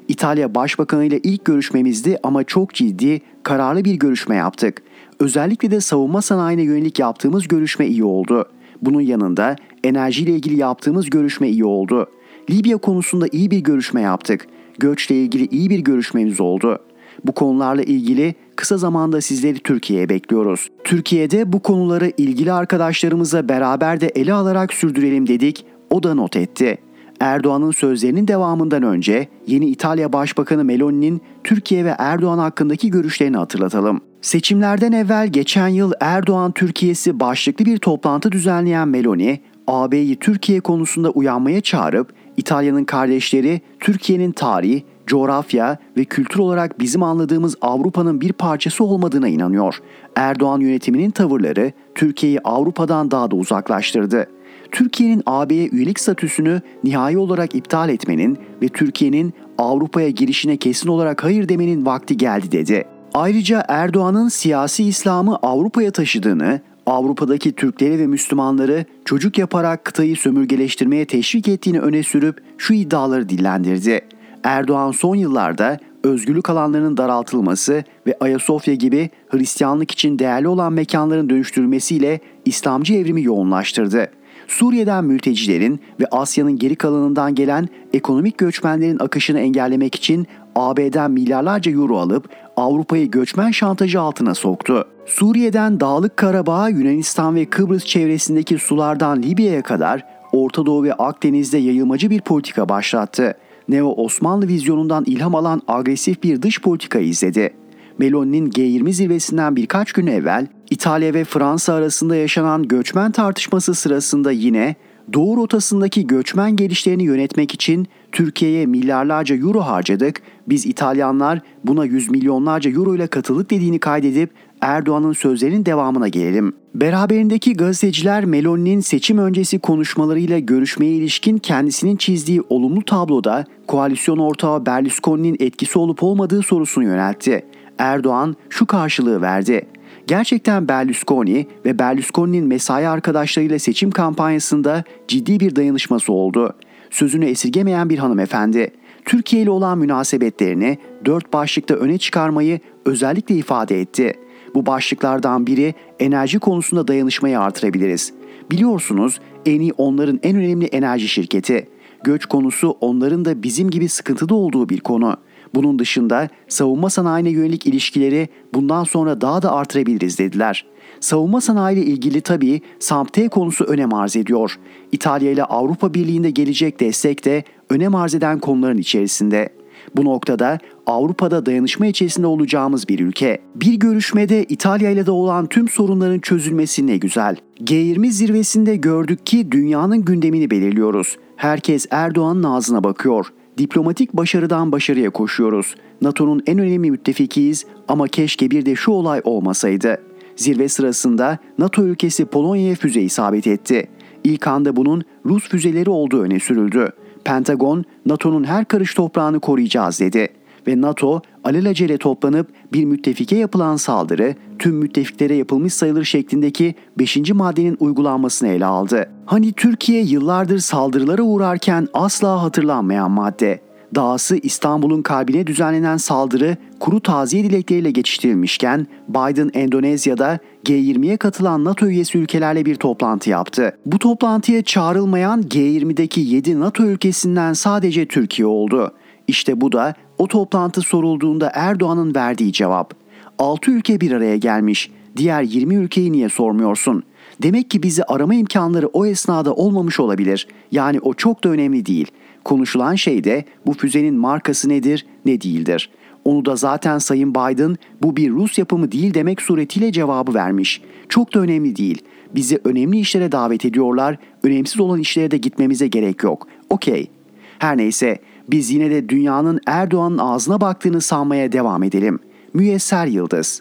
İtalya Başbakanı ile ilk görüşmemizdi ama çok ciddi, kararlı bir görüşme yaptık. Özellikle de savunma sanayine yönelik yaptığımız görüşme iyi oldu. Bunun yanında enerjiyle ilgili yaptığımız görüşme iyi oldu. Libya konusunda iyi bir görüşme yaptık. Göçle ilgili iyi bir görüşmemiz oldu. Bu konularla ilgili kısa zamanda sizleri Türkiye'ye bekliyoruz. Türkiye'de bu konuları ilgili arkadaşlarımıza beraber de ele alarak sürdürelim dedik. O da not etti. Erdoğan'ın sözlerinin devamından önce yeni İtalya Başbakanı Meloni'nin Türkiye ve Erdoğan hakkındaki görüşlerini hatırlatalım. Seçimlerden evvel geçen yıl Erdoğan Türkiye'si başlıklı bir toplantı düzenleyen Meloni, AB'yi Türkiye konusunda uyanmaya çağırıp İtalya'nın kardeşleri Türkiye'nin tarihi, coğrafya ve kültür olarak bizim anladığımız Avrupa'nın bir parçası olmadığına inanıyor. Erdoğan yönetiminin tavırları Türkiye'yi Avrupa'dan daha da uzaklaştırdı. Türkiye'nin AB'ye üyelik statüsünü nihai olarak iptal etmenin ve Türkiye'nin Avrupa'ya girişine kesin olarak hayır demenin vakti geldi dedi. Ayrıca Erdoğan'ın siyasi İslam'ı Avrupa'ya taşıdığını, Avrupa'daki Türkleri ve Müslümanları çocuk yaparak kıtayı sömürgeleştirmeye teşvik ettiğini öne sürüp şu iddiaları dillendirdi. Erdoğan son yıllarda özgürlük alanlarının daraltılması ve Ayasofya gibi Hristiyanlık için değerli olan mekanların dönüştürülmesiyle İslamcı evrimi yoğunlaştırdı. Suriye'den mültecilerin ve Asya'nın geri kalanından gelen ekonomik göçmenlerin akışını engellemek için AB'den milyarlarca euro alıp Avrupa'yı göçmen şantajı altına soktu. Suriye'den Dağlık Karabağ, Yunanistan ve Kıbrıs çevresindeki sulardan Libya'ya kadar Orta Doğu ve Akdeniz'de yayılmacı bir politika başlattı. Neo Osmanlı vizyonundan ilham alan agresif bir dış politika izledi. Meloni'nin G20 zirvesinden birkaç gün evvel İtalya ve Fransa arasında yaşanan göçmen tartışması sırasında yine Doğu rotasındaki göçmen gelişlerini yönetmek için Türkiye'ye milyarlarca euro harcadık. Biz İtalyanlar buna yüz milyonlarca euro ile katıldık dediğini kaydedip Erdoğan'ın sözlerinin devamına gelelim. Beraberindeki gazeteciler Meloni'nin seçim öncesi konuşmalarıyla görüşmeye ilişkin kendisinin çizdiği olumlu tabloda koalisyon ortağı Berlusconi'nin etkisi olup olmadığı sorusunu yöneltti. Erdoğan şu karşılığı verdi. Gerçekten Berlusconi ve Berlusconi'nin mesai arkadaşlarıyla seçim kampanyasında ciddi bir dayanışması oldu. Sözünü esirgemeyen bir hanımefendi. Türkiye ile olan münasebetlerini dört başlıkta öne çıkarmayı özellikle ifade etti. Bu başlıklardan biri enerji konusunda dayanışmayı artırabiliriz. Biliyorsunuz Eni onların en önemli enerji şirketi. Göç konusu onların da bizim gibi sıkıntıda olduğu bir konu. Bunun dışında savunma sanayine yönelik ilişkileri bundan sonra daha da artırabiliriz dediler. Savunma sanayi ile ilgili tabii SAMP-T konusu önem arz ediyor. İtalya ile Avrupa Birliği'nde gelecek destek de önem arz eden konuların içerisinde. Bu noktada Avrupa'da dayanışma içerisinde olacağımız bir ülke. Bir görüşmede İtalya ile de olan tüm sorunların çözülmesi ne güzel. G20 zirvesinde gördük ki dünyanın gündemini belirliyoruz. Herkes Erdoğan'ın ağzına bakıyor. Diplomatik başarıdan başarıya koşuyoruz. NATO'nun en önemli müttefikiyiz ama keşke bir de şu olay olmasaydı. Zirve sırasında NATO ülkesi Polonya'ya füze isabet etti. İlk anda bunun Rus füzeleri olduğu öne sürüldü. Pentagon, NATO'nun her karış toprağını koruyacağız dedi ve NATO alelacele toplanıp bir müttefike yapılan saldırı tüm müttefiklere yapılmış sayılır şeklindeki 5. maddenin uygulanmasını ele aldı. Hani Türkiye yıllardır saldırılara uğrarken asla hatırlanmayan madde. Dahası İstanbul'un kalbine düzenlenen saldırı kuru taziye dilekleriyle geçiştirilmişken Biden Endonezya'da G20'ye katılan NATO üyesi ülkelerle bir toplantı yaptı. Bu toplantıya çağrılmayan G20'deki 7 NATO ülkesinden sadece Türkiye oldu. İşte bu da o toplantı sorulduğunda Erdoğan'ın verdiği cevap. 6 ülke bir araya gelmiş. Diğer 20 ülkeyi niye sormuyorsun? Demek ki bizi arama imkanları o esnada olmamış olabilir. Yani o çok da önemli değil. Konuşulan şey de bu füzenin markası nedir, ne değildir. Onu da zaten Sayın Biden bu bir Rus yapımı değil demek suretiyle cevabı vermiş. Çok da önemli değil. Bizi önemli işlere davet ediyorlar. Önemsiz olan işlere de gitmemize gerek yok. Okey. Her neyse biz yine de dünyanın Erdoğan'ın ağzına baktığını sanmaya devam edelim. Müyesser Yıldız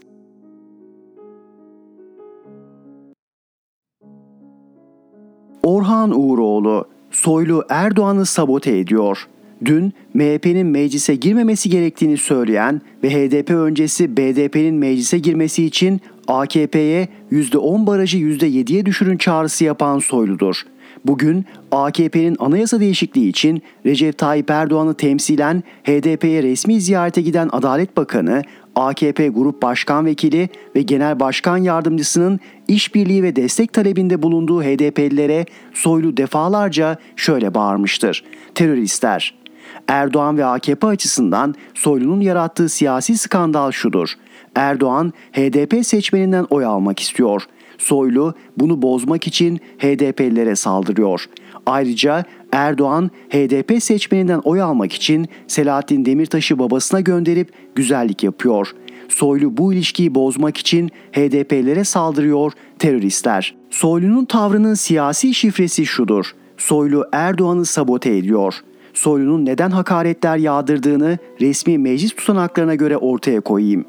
Orhan Uğuroğlu, Soylu Erdoğan'ı sabote ediyor. Dün MHP'nin meclise girmemesi gerektiğini söyleyen ve HDP öncesi BDP'nin meclise girmesi için AKP'ye %10 barajı %7'ye düşürün çağrısı yapan Soylu'dur. Bugün AKP'nin anayasa değişikliği için Recep Tayyip Erdoğan'ı temsilen HDP'ye resmi ziyarete giden Adalet Bakanı, AKP Grup Başkan Vekili ve Genel Başkan Yardımcısının işbirliği ve destek talebinde bulunduğu HDP'lilere Soylu defalarca şöyle bağırmıştır. Teröristler. Erdoğan ve AKP açısından Soylu'nun yarattığı siyasi skandal şudur. Erdoğan HDP seçmeninden oy almak istiyor. Soylu bunu bozmak için HDP'lilere saldırıyor. Ayrıca Erdoğan HDP seçmeninden oy almak için Selahattin Demirtaş'ı babasına gönderip güzellik yapıyor. Soylu bu ilişkiyi bozmak için HDP'lere saldırıyor teröristler. Soylu'nun tavrının siyasi şifresi şudur. Soylu Erdoğan'ı sabote ediyor. Soylu'nun neden hakaretler yağdırdığını resmi meclis tutanaklarına göre ortaya koyayım.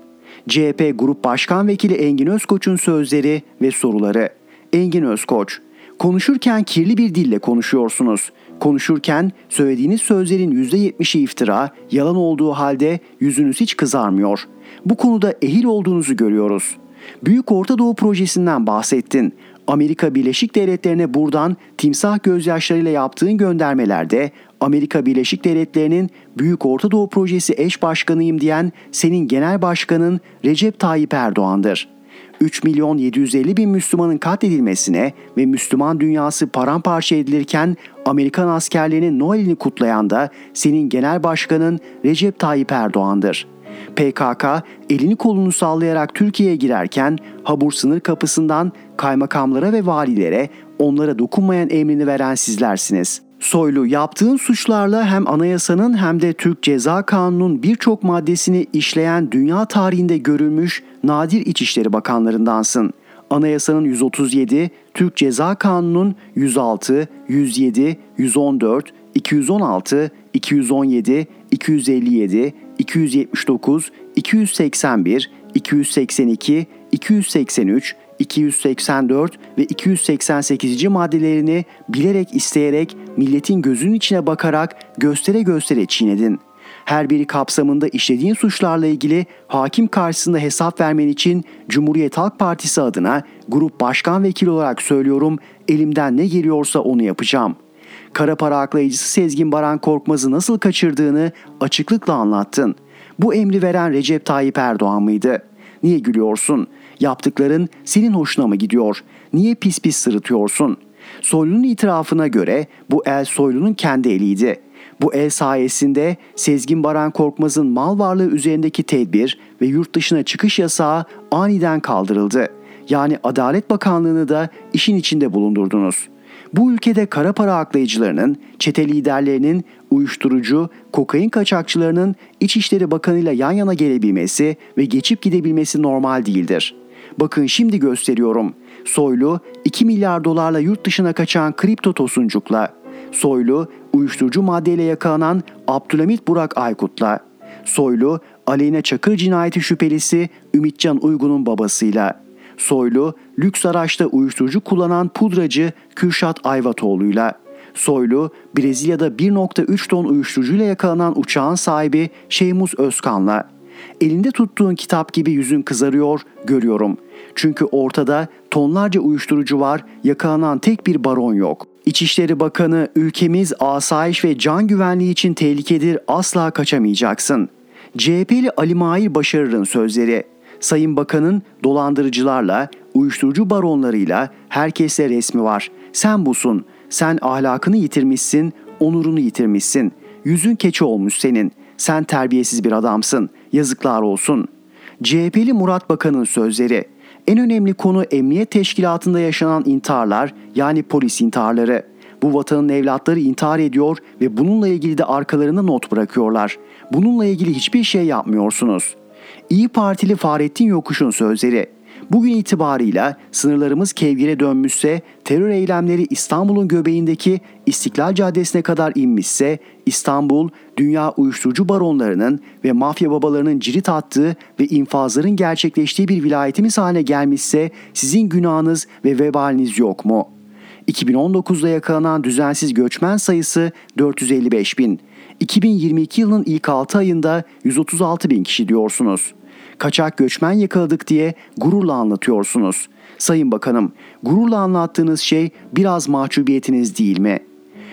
CHP Grup Başkan Vekili Engin Özkoç'un sözleri ve soruları. Engin Özkoç, konuşurken kirli bir dille konuşuyorsunuz. Konuşurken söylediğiniz sözlerin %70'i iftira, yalan olduğu halde yüzünüz hiç kızarmıyor. Bu konuda ehil olduğunuzu görüyoruz. Büyük Orta Doğu projesinden bahsettin. Amerika Birleşik Devletleri'ne buradan timsah gözyaşlarıyla yaptığın göndermelerde Amerika Birleşik Devletleri'nin Büyük Orta Doğu Projesi eş başkanıyım diyen senin genel başkanın Recep Tayyip Erdoğan'dır. 3 milyon 750 bin Müslümanın katledilmesine ve Müslüman dünyası paramparça edilirken Amerikan askerlerinin Noel'ini kutlayan da senin genel başkanın Recep Tayyip Erdoğan'dır.'' PKK elini kolunu sallayarak Türkiye'ye girerken Habur sınır kapısından kaymakamlara ve valilere onlara dokunmayan emrini veren sizlersiniz. Soylu yaptığın suçlarla hem anayasanın hem de Türk Ceza Kanunu'nun birçok maddesini işleyen dünya tarihinde görülmüş nadir İçişleri Bakanlarındansın. Anayasanın 137, Türk Ceza Kanunu'nun 106, 107, 114, 216, 217, 257, 279, 281, 282, 283, 284 ve 288. maddelerini bilerek isteyerek milletin gözünün içine bakarak göstere göstere çiğnedin. Her biri kapsamında işlediğin suçlarla ilgili hakim karşısında hesap vermen için Cumhuriyet Halk Partisi adına grup başkan vekili olarak söylüyorum elimden ne geliyorsa onu yapacağım.'' kara para aklayıcısı Sezgin Baran Korkmaz'ı nasıl kaçırdığını açıklıkla anlattın. Bu emri veren Recep Tayyip Erdoğan mıydı? Niye gülüyorsun? Yaptıkların senin hoşuna mı gidiyor? Niye pis pis sırıtıyorsun? Soylu'nun itirafına göre bu el Soylu'nun kendi eliydi. Bu el sayesinde Sezgin Baran Korkmaz'ın mal varlığı üzerindeki tedbir ve yurt dışına çıkış yasağı aniden kaldırıldı. Yani Adalet Bakanlığı'nı da işin içinde bulundurdunuz.'' Bu ülkede kara para aklayıcılarının, çete liderlerinin, uyuşturucu, kokain kaçakçılarının İçişleri Bakanı ile yan yana gelebilmesi ve geçip gidebilmesi normal değildir. Bakın şimdi gösteriyorum. Soylu 2 milyar dolarla yurt dışına kaçan kripto tosuncukla, Soylu uyuşturucu maddeyle yakalanan Abdülhamit Burak Aykut'la, Soylu Aleyna Çakır cinayeti şüphelisi Ümitcan Uygun'un babasıyla, Soylu, lüks araçta uyuşturucu kullanan pudracı Kürşat Ayvatoğlu'yla. Soylu, Brezilya'da 1.3 ton uyuşturucuyla yakalanan uçağın sahibi Şeymus Özkan'la. Elinde tuttuğun kitap gibi yüzün kızarıyor, görüyorum. Çünkü ortada tonlarca uyuşturucu var, yakalanan tek bir baron yok. İçişleri Bakanı ülkemiz asayiş ve can güvenliği için tehlikedir asla kaçamayacaksın. CHP'li Ali Mahir Başarır'ın sözleri. Sayın Bakan'ın dolandırıcılarla, uyuşturucu baronlarıyla herkesle resmi var. Sen busun. Sen ahlakını yitirmişsin, onurunu yitirmişsin. Yüzün keçi olmuş senin. Sen terbiyesiz bir adamsın. Yazıklar olsun. CHP'li Murat Bakan'ın sözleri. En önemli konu emniyet teşkilatında yaşanan intiharlar yani polis intiharları. Bu vatanın evlatları intihar ediyor ve bununla ilgili de arkalarına not bırakıyorlar. Bununla ilgili hiçbir şey yapmıyorsunuz. İyi Partili Fahrettin Yokuş'un sözleri. Bugün itibarıyla sınırlarımız kevgire dönmüşse, terör eylemleri İstanbul'un göbeğindeki İstiklal Caddesi'ne kadar inmişse, İstanbul, dünya uyuşturucu baronlarının ve mafya babalarının cirit attığı ve infazların gerçekleştiği bir vilayetimiz haline gelmişse sizin günahınız ve vebaliniz yok mu? 2019'da yakalanan düzensiz göçmen sayısı 455 bin. 2022 yılının ilk 6 ayında 136 bin kişi diyorsunuz kaçak göçmen yakaladık diye gururla anlatıyorsunuz. Sayın Bakanım, gururla anlattığınız şey biraz mahcubiyetiniz değil mi?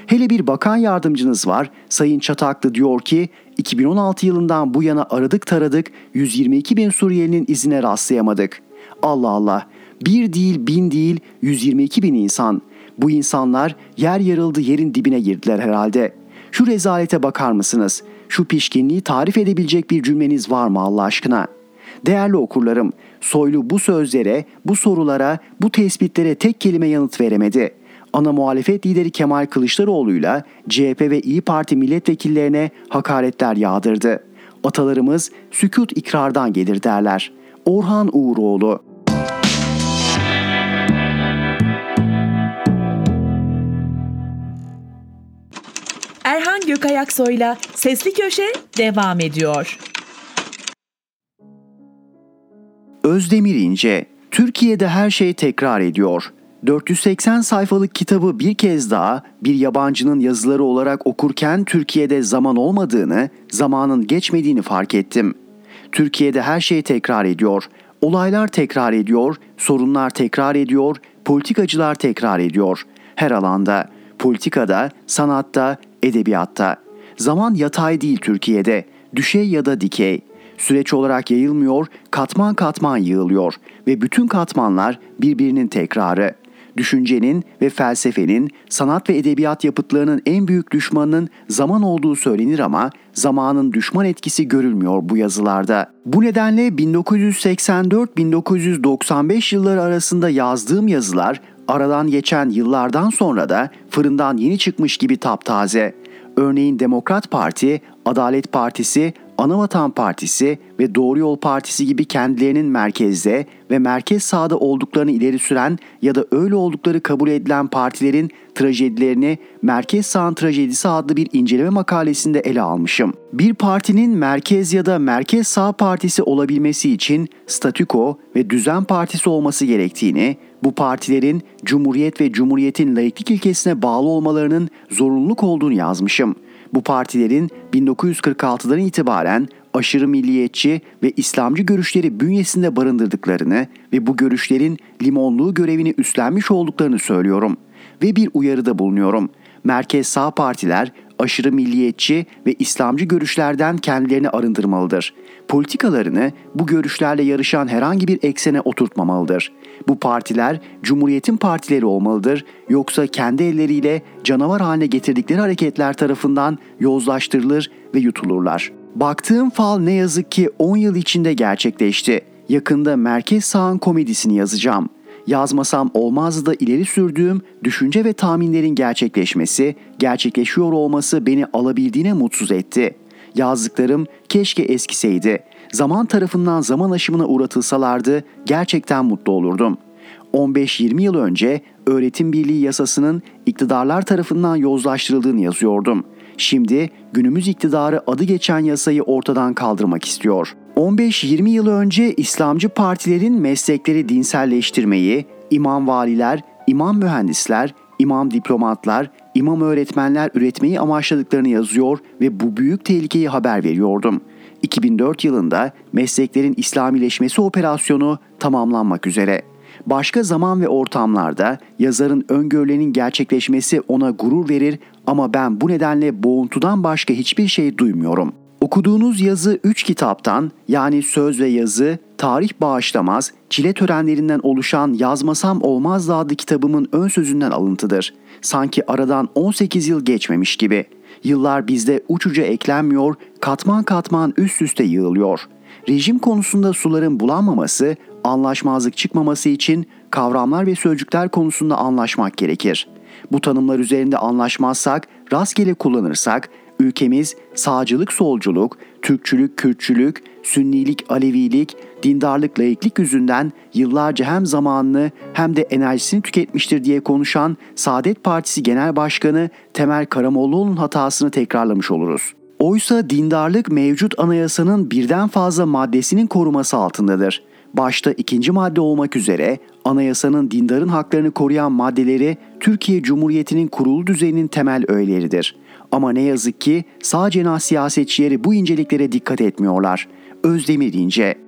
Hele bir bakan yardımcınız var, Sayın Çataklı diyor ki 2016 yılından bu yana aradık taradık 122 bin Suriyelinin izine rastlayamadık. Allah Allah, bir değil bin değil 122 bin insan. Bu insanlar yer yarıldı yerin dibine girdiler herhalde. Şu rezalete bakar mısınız? Şu pişkinliği tarif edebilecek bir cümleniz var mı Allah aşkına?'' Değerli okurlarım, Soylu bu sözlere, bu sorulara, bu tespitlere tek kelime yanıt veremedi. Ana muhalefet lideri Kemal Kılıçdaroğlu'yla CHP ve İyi Parti milletvekillerine hakaretler yağdırdı. Atalarımız sükut ikrardan gelir derler. Orhan Uğuroğlu Erhan Gökayaksoy'la Sesli Köşe devam ediyor. Özdemir İnce, Türkiye'de her şey tekrar ediyor. 480 sayfalık kitabı bir kez daha bir yabancının yazıları olarak okurken Türkiye'de zaman olmadığını, zamanın geçmediğini fark ettim. Türkiye'de her şey tekrar ediyor. Olaylar tekrar ediyor, sorunlar tekrar ediyor, politikacılar tekrar ediyor. Her alanda, politikada, sanatta, edebiyatta. Zaman yatay değil Türkiye'de, düşey ya da dikey süreç olarak yayılmıyor, katman katman yığılıyor ve bütün katmanlar birbirinin tekrarı. Düşüncenin ve felsefenin, sanat ve edebiyat yapıtlarının en büyük düşmanının zaman olduğu söylenir ama zamanın düşman etkisi görülmüyor bu yazılarda. Bu nedenle 1984-1995 yılları arasında yazdığım yazılar aradan geçen yıllardan sonra da fırından yeni çıkmış gibi taptaze. Örneğin Demokrat Parti, Adalet Partisi, Anavatan Partisi ve Doğru Yol Partisi gibi kendilerinin merkezde ve merkez sağda olduklarını ileri süren ya da öyle oldukları kabul edilen partilerin trajedilerini Merkez Sağın Trajedisi adlı bir inceleme makalesinde ele almışım. Bir partinin merkez ya da merkez sağ partisi olabilmesi için statüko ve düzen partisi olması gerektiğini, bu partilerin Cumhuriyet ve Cumhuriyet'in laiklik ilkesine bağlı olmalarının zorunluluk olduğunu yazmışım. Bu partilerin 1946'dan itibaren aşırı milliyetçi ve İslamcı görüşleri bünyesinde barındırdıklarını ve bu görüşlerin limonluğu görevini üstlenmiş olduklarını söylüyorum ve bir uyarıda bulunuyorum. Merkez sağ partiler aşırı milliyetçi ve İslamcı görüşlerden kendilerini arındırmalıdır. Politikalarını bu görüşlerle yarışan herhangi bir eksene oturtmamalıdır. Bu partiler Cumhuriyet'in partileri olmalıdır yoksa kendi elleriyle canavar haline getirdikleri hareketler tarafından yozlaştırılır ve yutulurlar. Baktığım fal ne yazık ki 10 yıl içinde gerçekleşti. Yakında Merkez Sağ'ın komedisini yazacağım yazmasam olmazdı da ileri sürdüğüm düşünce ve tahminlerin gerçekleşmesi, gerçekleşiyor olması beni alabildiğine mutsuz etti. Yazdıklarım keşke eskiseydi. Zaman tarafından zaman aşımına uğratılsalardı gerçekten mutlu olurdum. 15-20 yıl önce öğretim birliği yasasının iktidarlar tarafından yozlaştırıldığını yazıyordum. Şimdi günümüz iktidarı adı geçen yasayı ortadan kaldırmak istiyor. 15-20 yıl önce İslamcı partilerin meslekleri dinselleştirmeyi, imam valiler, imam mühendisler, imam diplomatlar, imam öğretmenler üretmeyi amaçladıklarını yazıyor ve bu büyük tehlikeyi haber veriyordum. 2004 yılında mesleklerin İslamileşmesi operasyonu tamamlanmak üzere. Başka zaman ve ortamlarda yazarın öngörülerinin gerçekleşmesi ona gurur verir ama ben bu nedenle boğuntudan başka hiçbir şey duymuyorum. Okuduğunuz yazı 3 kitaptan yani söz ve yazı, tarih bağışlamaz, çile törenlerinden oluşan Yazmasam Olmaz adlı kitabımın ön sözünden alıntıdır. Sanki aradan 18 yıl geçmemiş gibi. Yıllar bizde uçuca eklenmiyor, katman katman üst üste yığılıyor. Rejim konusunda suların bulanmaması, anlaşmazlık çıkmaması için kavramlar ve sözcükler konusunda anlaşmak gerekir. Bu tanımlar üzerinde anlaşmazsak, rastgele kullanırsak ülkemiz sağcılık solculuk, Türkçülük Kürtçülük, Sünnilik Alevilik, dindarlık laiklik yüzünden yıllarca hem zamanını hem de enerjisini tüketmiştir diye konuşan Saadet Partisi Genel Başkanı Temel Karamollaoğlu'nun hatasını tekrarlamış oluruz. Oysa dindarlık mevcut anayasanın birden fazla maddesinin koruması altındadır. Başta ikinci madde olmak üzere anayasanın dindarın haklarını koruyan maddeleri Türkiye Cumhuriyeti'nin kurulu düzeninin temel öğeleridir. Ama ne yazık ki sağ cenah siyasetçileri bu inceliklere dikkat etmiyorlar. Özdemir İnce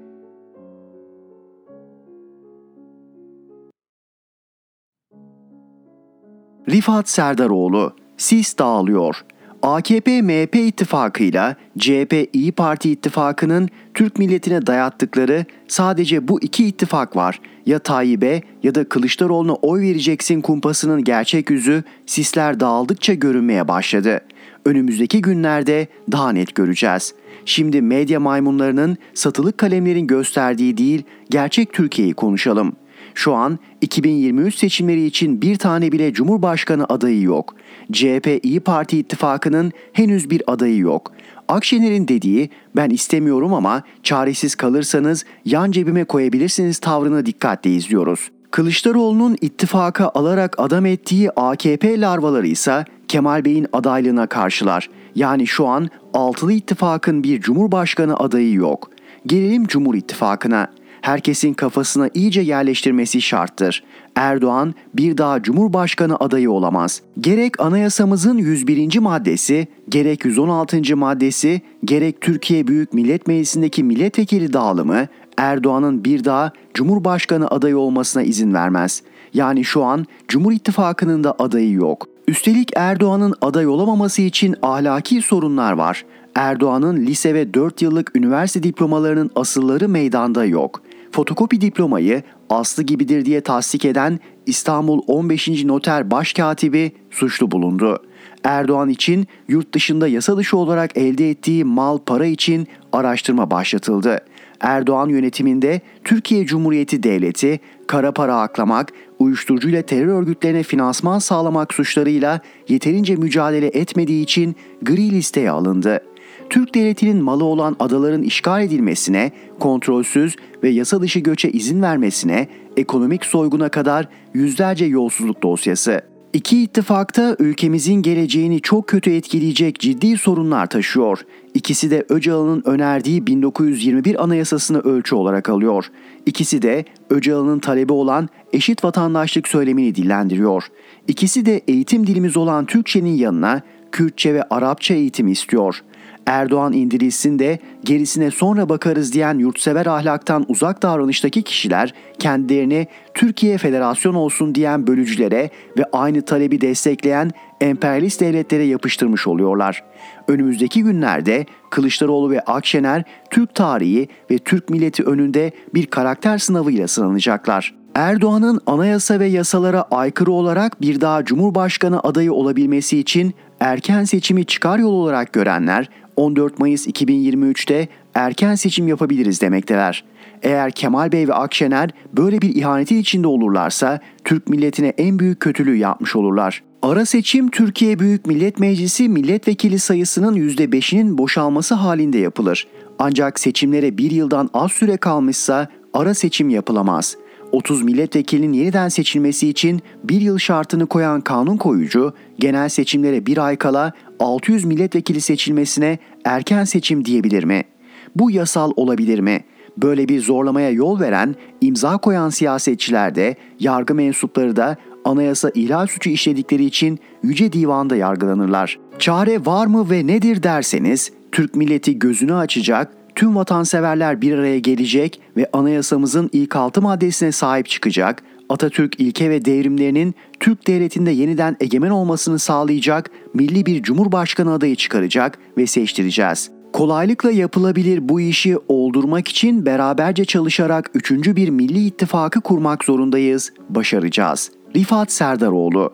Rifat Serdaroğlu Sis dağılıyor. AKP-MHP ittifakıyla CHP İyi Parti ittifakının Türk milletine dayattıkları sadece bu iki ittifak var. Ya Tayyip'e ya da Kılıçdaroğlu'na oy vereceksin kumpasının gerçek yüzü sisler dağıldıkça görünmeye başladı. Önümüzdeki günlerde daha net göreceğiz. Şimdi medya maymunlarının satılık kalemlerin gösterdiği değil, gerçek Türkiye'yi konuşalım.'' Şu an 2023 seçimleri için bir tane bile Cumhurbaşkanı adayı yok. CHP İyi Parti ittifakının henüz bir adayı yok. Akşener'in dediği ben istemiyorum ama çaresiz kalırsanız yan cebime koyabilirsiniz tavrını dikkatle izliyoruz. Kılıçdaroğlu'nun ittifaka alarak adam ettiği AKP larvaları ise Kemal Bey'in adaylığına karşılar. Yani şu an altılı ittifakın bir cumhurbaşkanı adayı yok. Gelelim Cumhur İttifakı'na herkesin kafasına iyice yerleştirmesi şarttır. Erdoğan bir daha Cumhurbaşkanı adayı olamaz. Gerek anayasamızın 101. maddesi, gerek 116. maddesi, gerek Türkiye Büyük Millet Meclisi'ndeki milletvekili dağılımı Erdoğan'ın bir daha Cumhurbaşkanı adayı olmasına izin vermez. Yani şu an Cumhur İttifakı'nın da adayı yok. Üstelik Erdoğan'ın aday olamaması için ahlaki sorunlar var. Erdoğan'ın lise ve 4 yıllık üniversite diplomalarının asılları meydanda yok fotokopi diplomayı aslı gibidir diye tasdik eden İstanbul 15. Noter Başkatibi suçlu bulundu. Erdoğan için yurt dışında yasa dışı olarak elde ettiği mal para için araştırma başlatıldı. Erdoğan yönetiminde Türkiye Cumhuriyeti Devleti kara para aklamak, uyuşturucuyla terör örgütlerine finansman sağlamak suçlarıyla yeterince mücadele etmediği için gri listeye alındı. Türk devletinin malı olan adaların işgal edilmesine, kontrolsüz ve yasa dışı göçe izin vermesine, ekonomik soyguna kadar yüzlerce yolsuzluk dosyası. İki ittifakta ülkemizin geleceğini çok kötü etkileyecek ciddi sorunlar taşıyor. İkisi de Öcalan'ın önerdiği 1921 anayasasını ölçü olarak alıyor. İkisi de Öcalan'ın talebi olan eşit vatandaşlık söylemini dillendiriyor. İkisi de eğitim dilimiz olan Türkçenin yanına Kürtçe ve Arapça eğitim istiyor. Erdoğan indirilsin de gerisine sonra bakarız diyen yurtsever ahlaktan uzak davranıştaki kişiler kendilerini Türkiye Federasyon olsun diyen bölücülere ve aynı talebi destekleyen emperyalist devletlere yapıştırmış oluyorlar. Önümüzdeki günlerde Kılıçdaroğlu ve Akşener Türk tarihi ve Türk milleti önünde bir karakter sınavıyla sınanacaklar. Erdoğan'ın anayasa ve yasalara aykırı olarak bir daha Cumhurbaşkanı adayı olabilmesi için erken seçimi çıkar yol olarak görenler 14 Mayıs 2023'te erken seçim yapabiliriz demekteler. Eğer Kemal Bey ve Akşener böyle bir ihanetin içinde olurlarsa Türk milletine en büyük kötülüğü yapmış olurlar. Ara seçim Türkiye Büyük Millet Meclisi milletvekili sayısının %5'inin boşalması halinde yapılır. Ancak seçimlere bir yıldan az süre kalmışsa ara seçim yapılamaz. 30 milletvekilinin yeniden seçilmesi için bir yıl şartını koyan kanun koyucu, genel seçimlere bir ay kala 600 milletvekili seçilmesine erken seçim diyebilir mi? Bu yasal olabilir mi? Böyle bir zorlamaya yol veren, imza koyan siyasetçiler de, yargı mensupları da anayasa ihlal suçu işledikleri için Yüce Divan'da yargılanırlar. Çare var mı ve nedir derseniz, Türk milleti gözünü açacak, tüm vatanseverler bir araya gelecek ve anayasamızın ilk altı maddesine sahip çıkacak, Atatürk ilke ve devrimlerinin Türk devletinde yeniden egemen olmasını sağlayacak milli bir cumhurbaşkanı adayı çıkaracak ve seçtireceğiz. Kolaylıkla yapılabilir bu işi oldurmak için beraberce çalışarak üçüncü bir milli ittifakı kurmak zorundayız, başaracağız. Rifat Serdaroğlu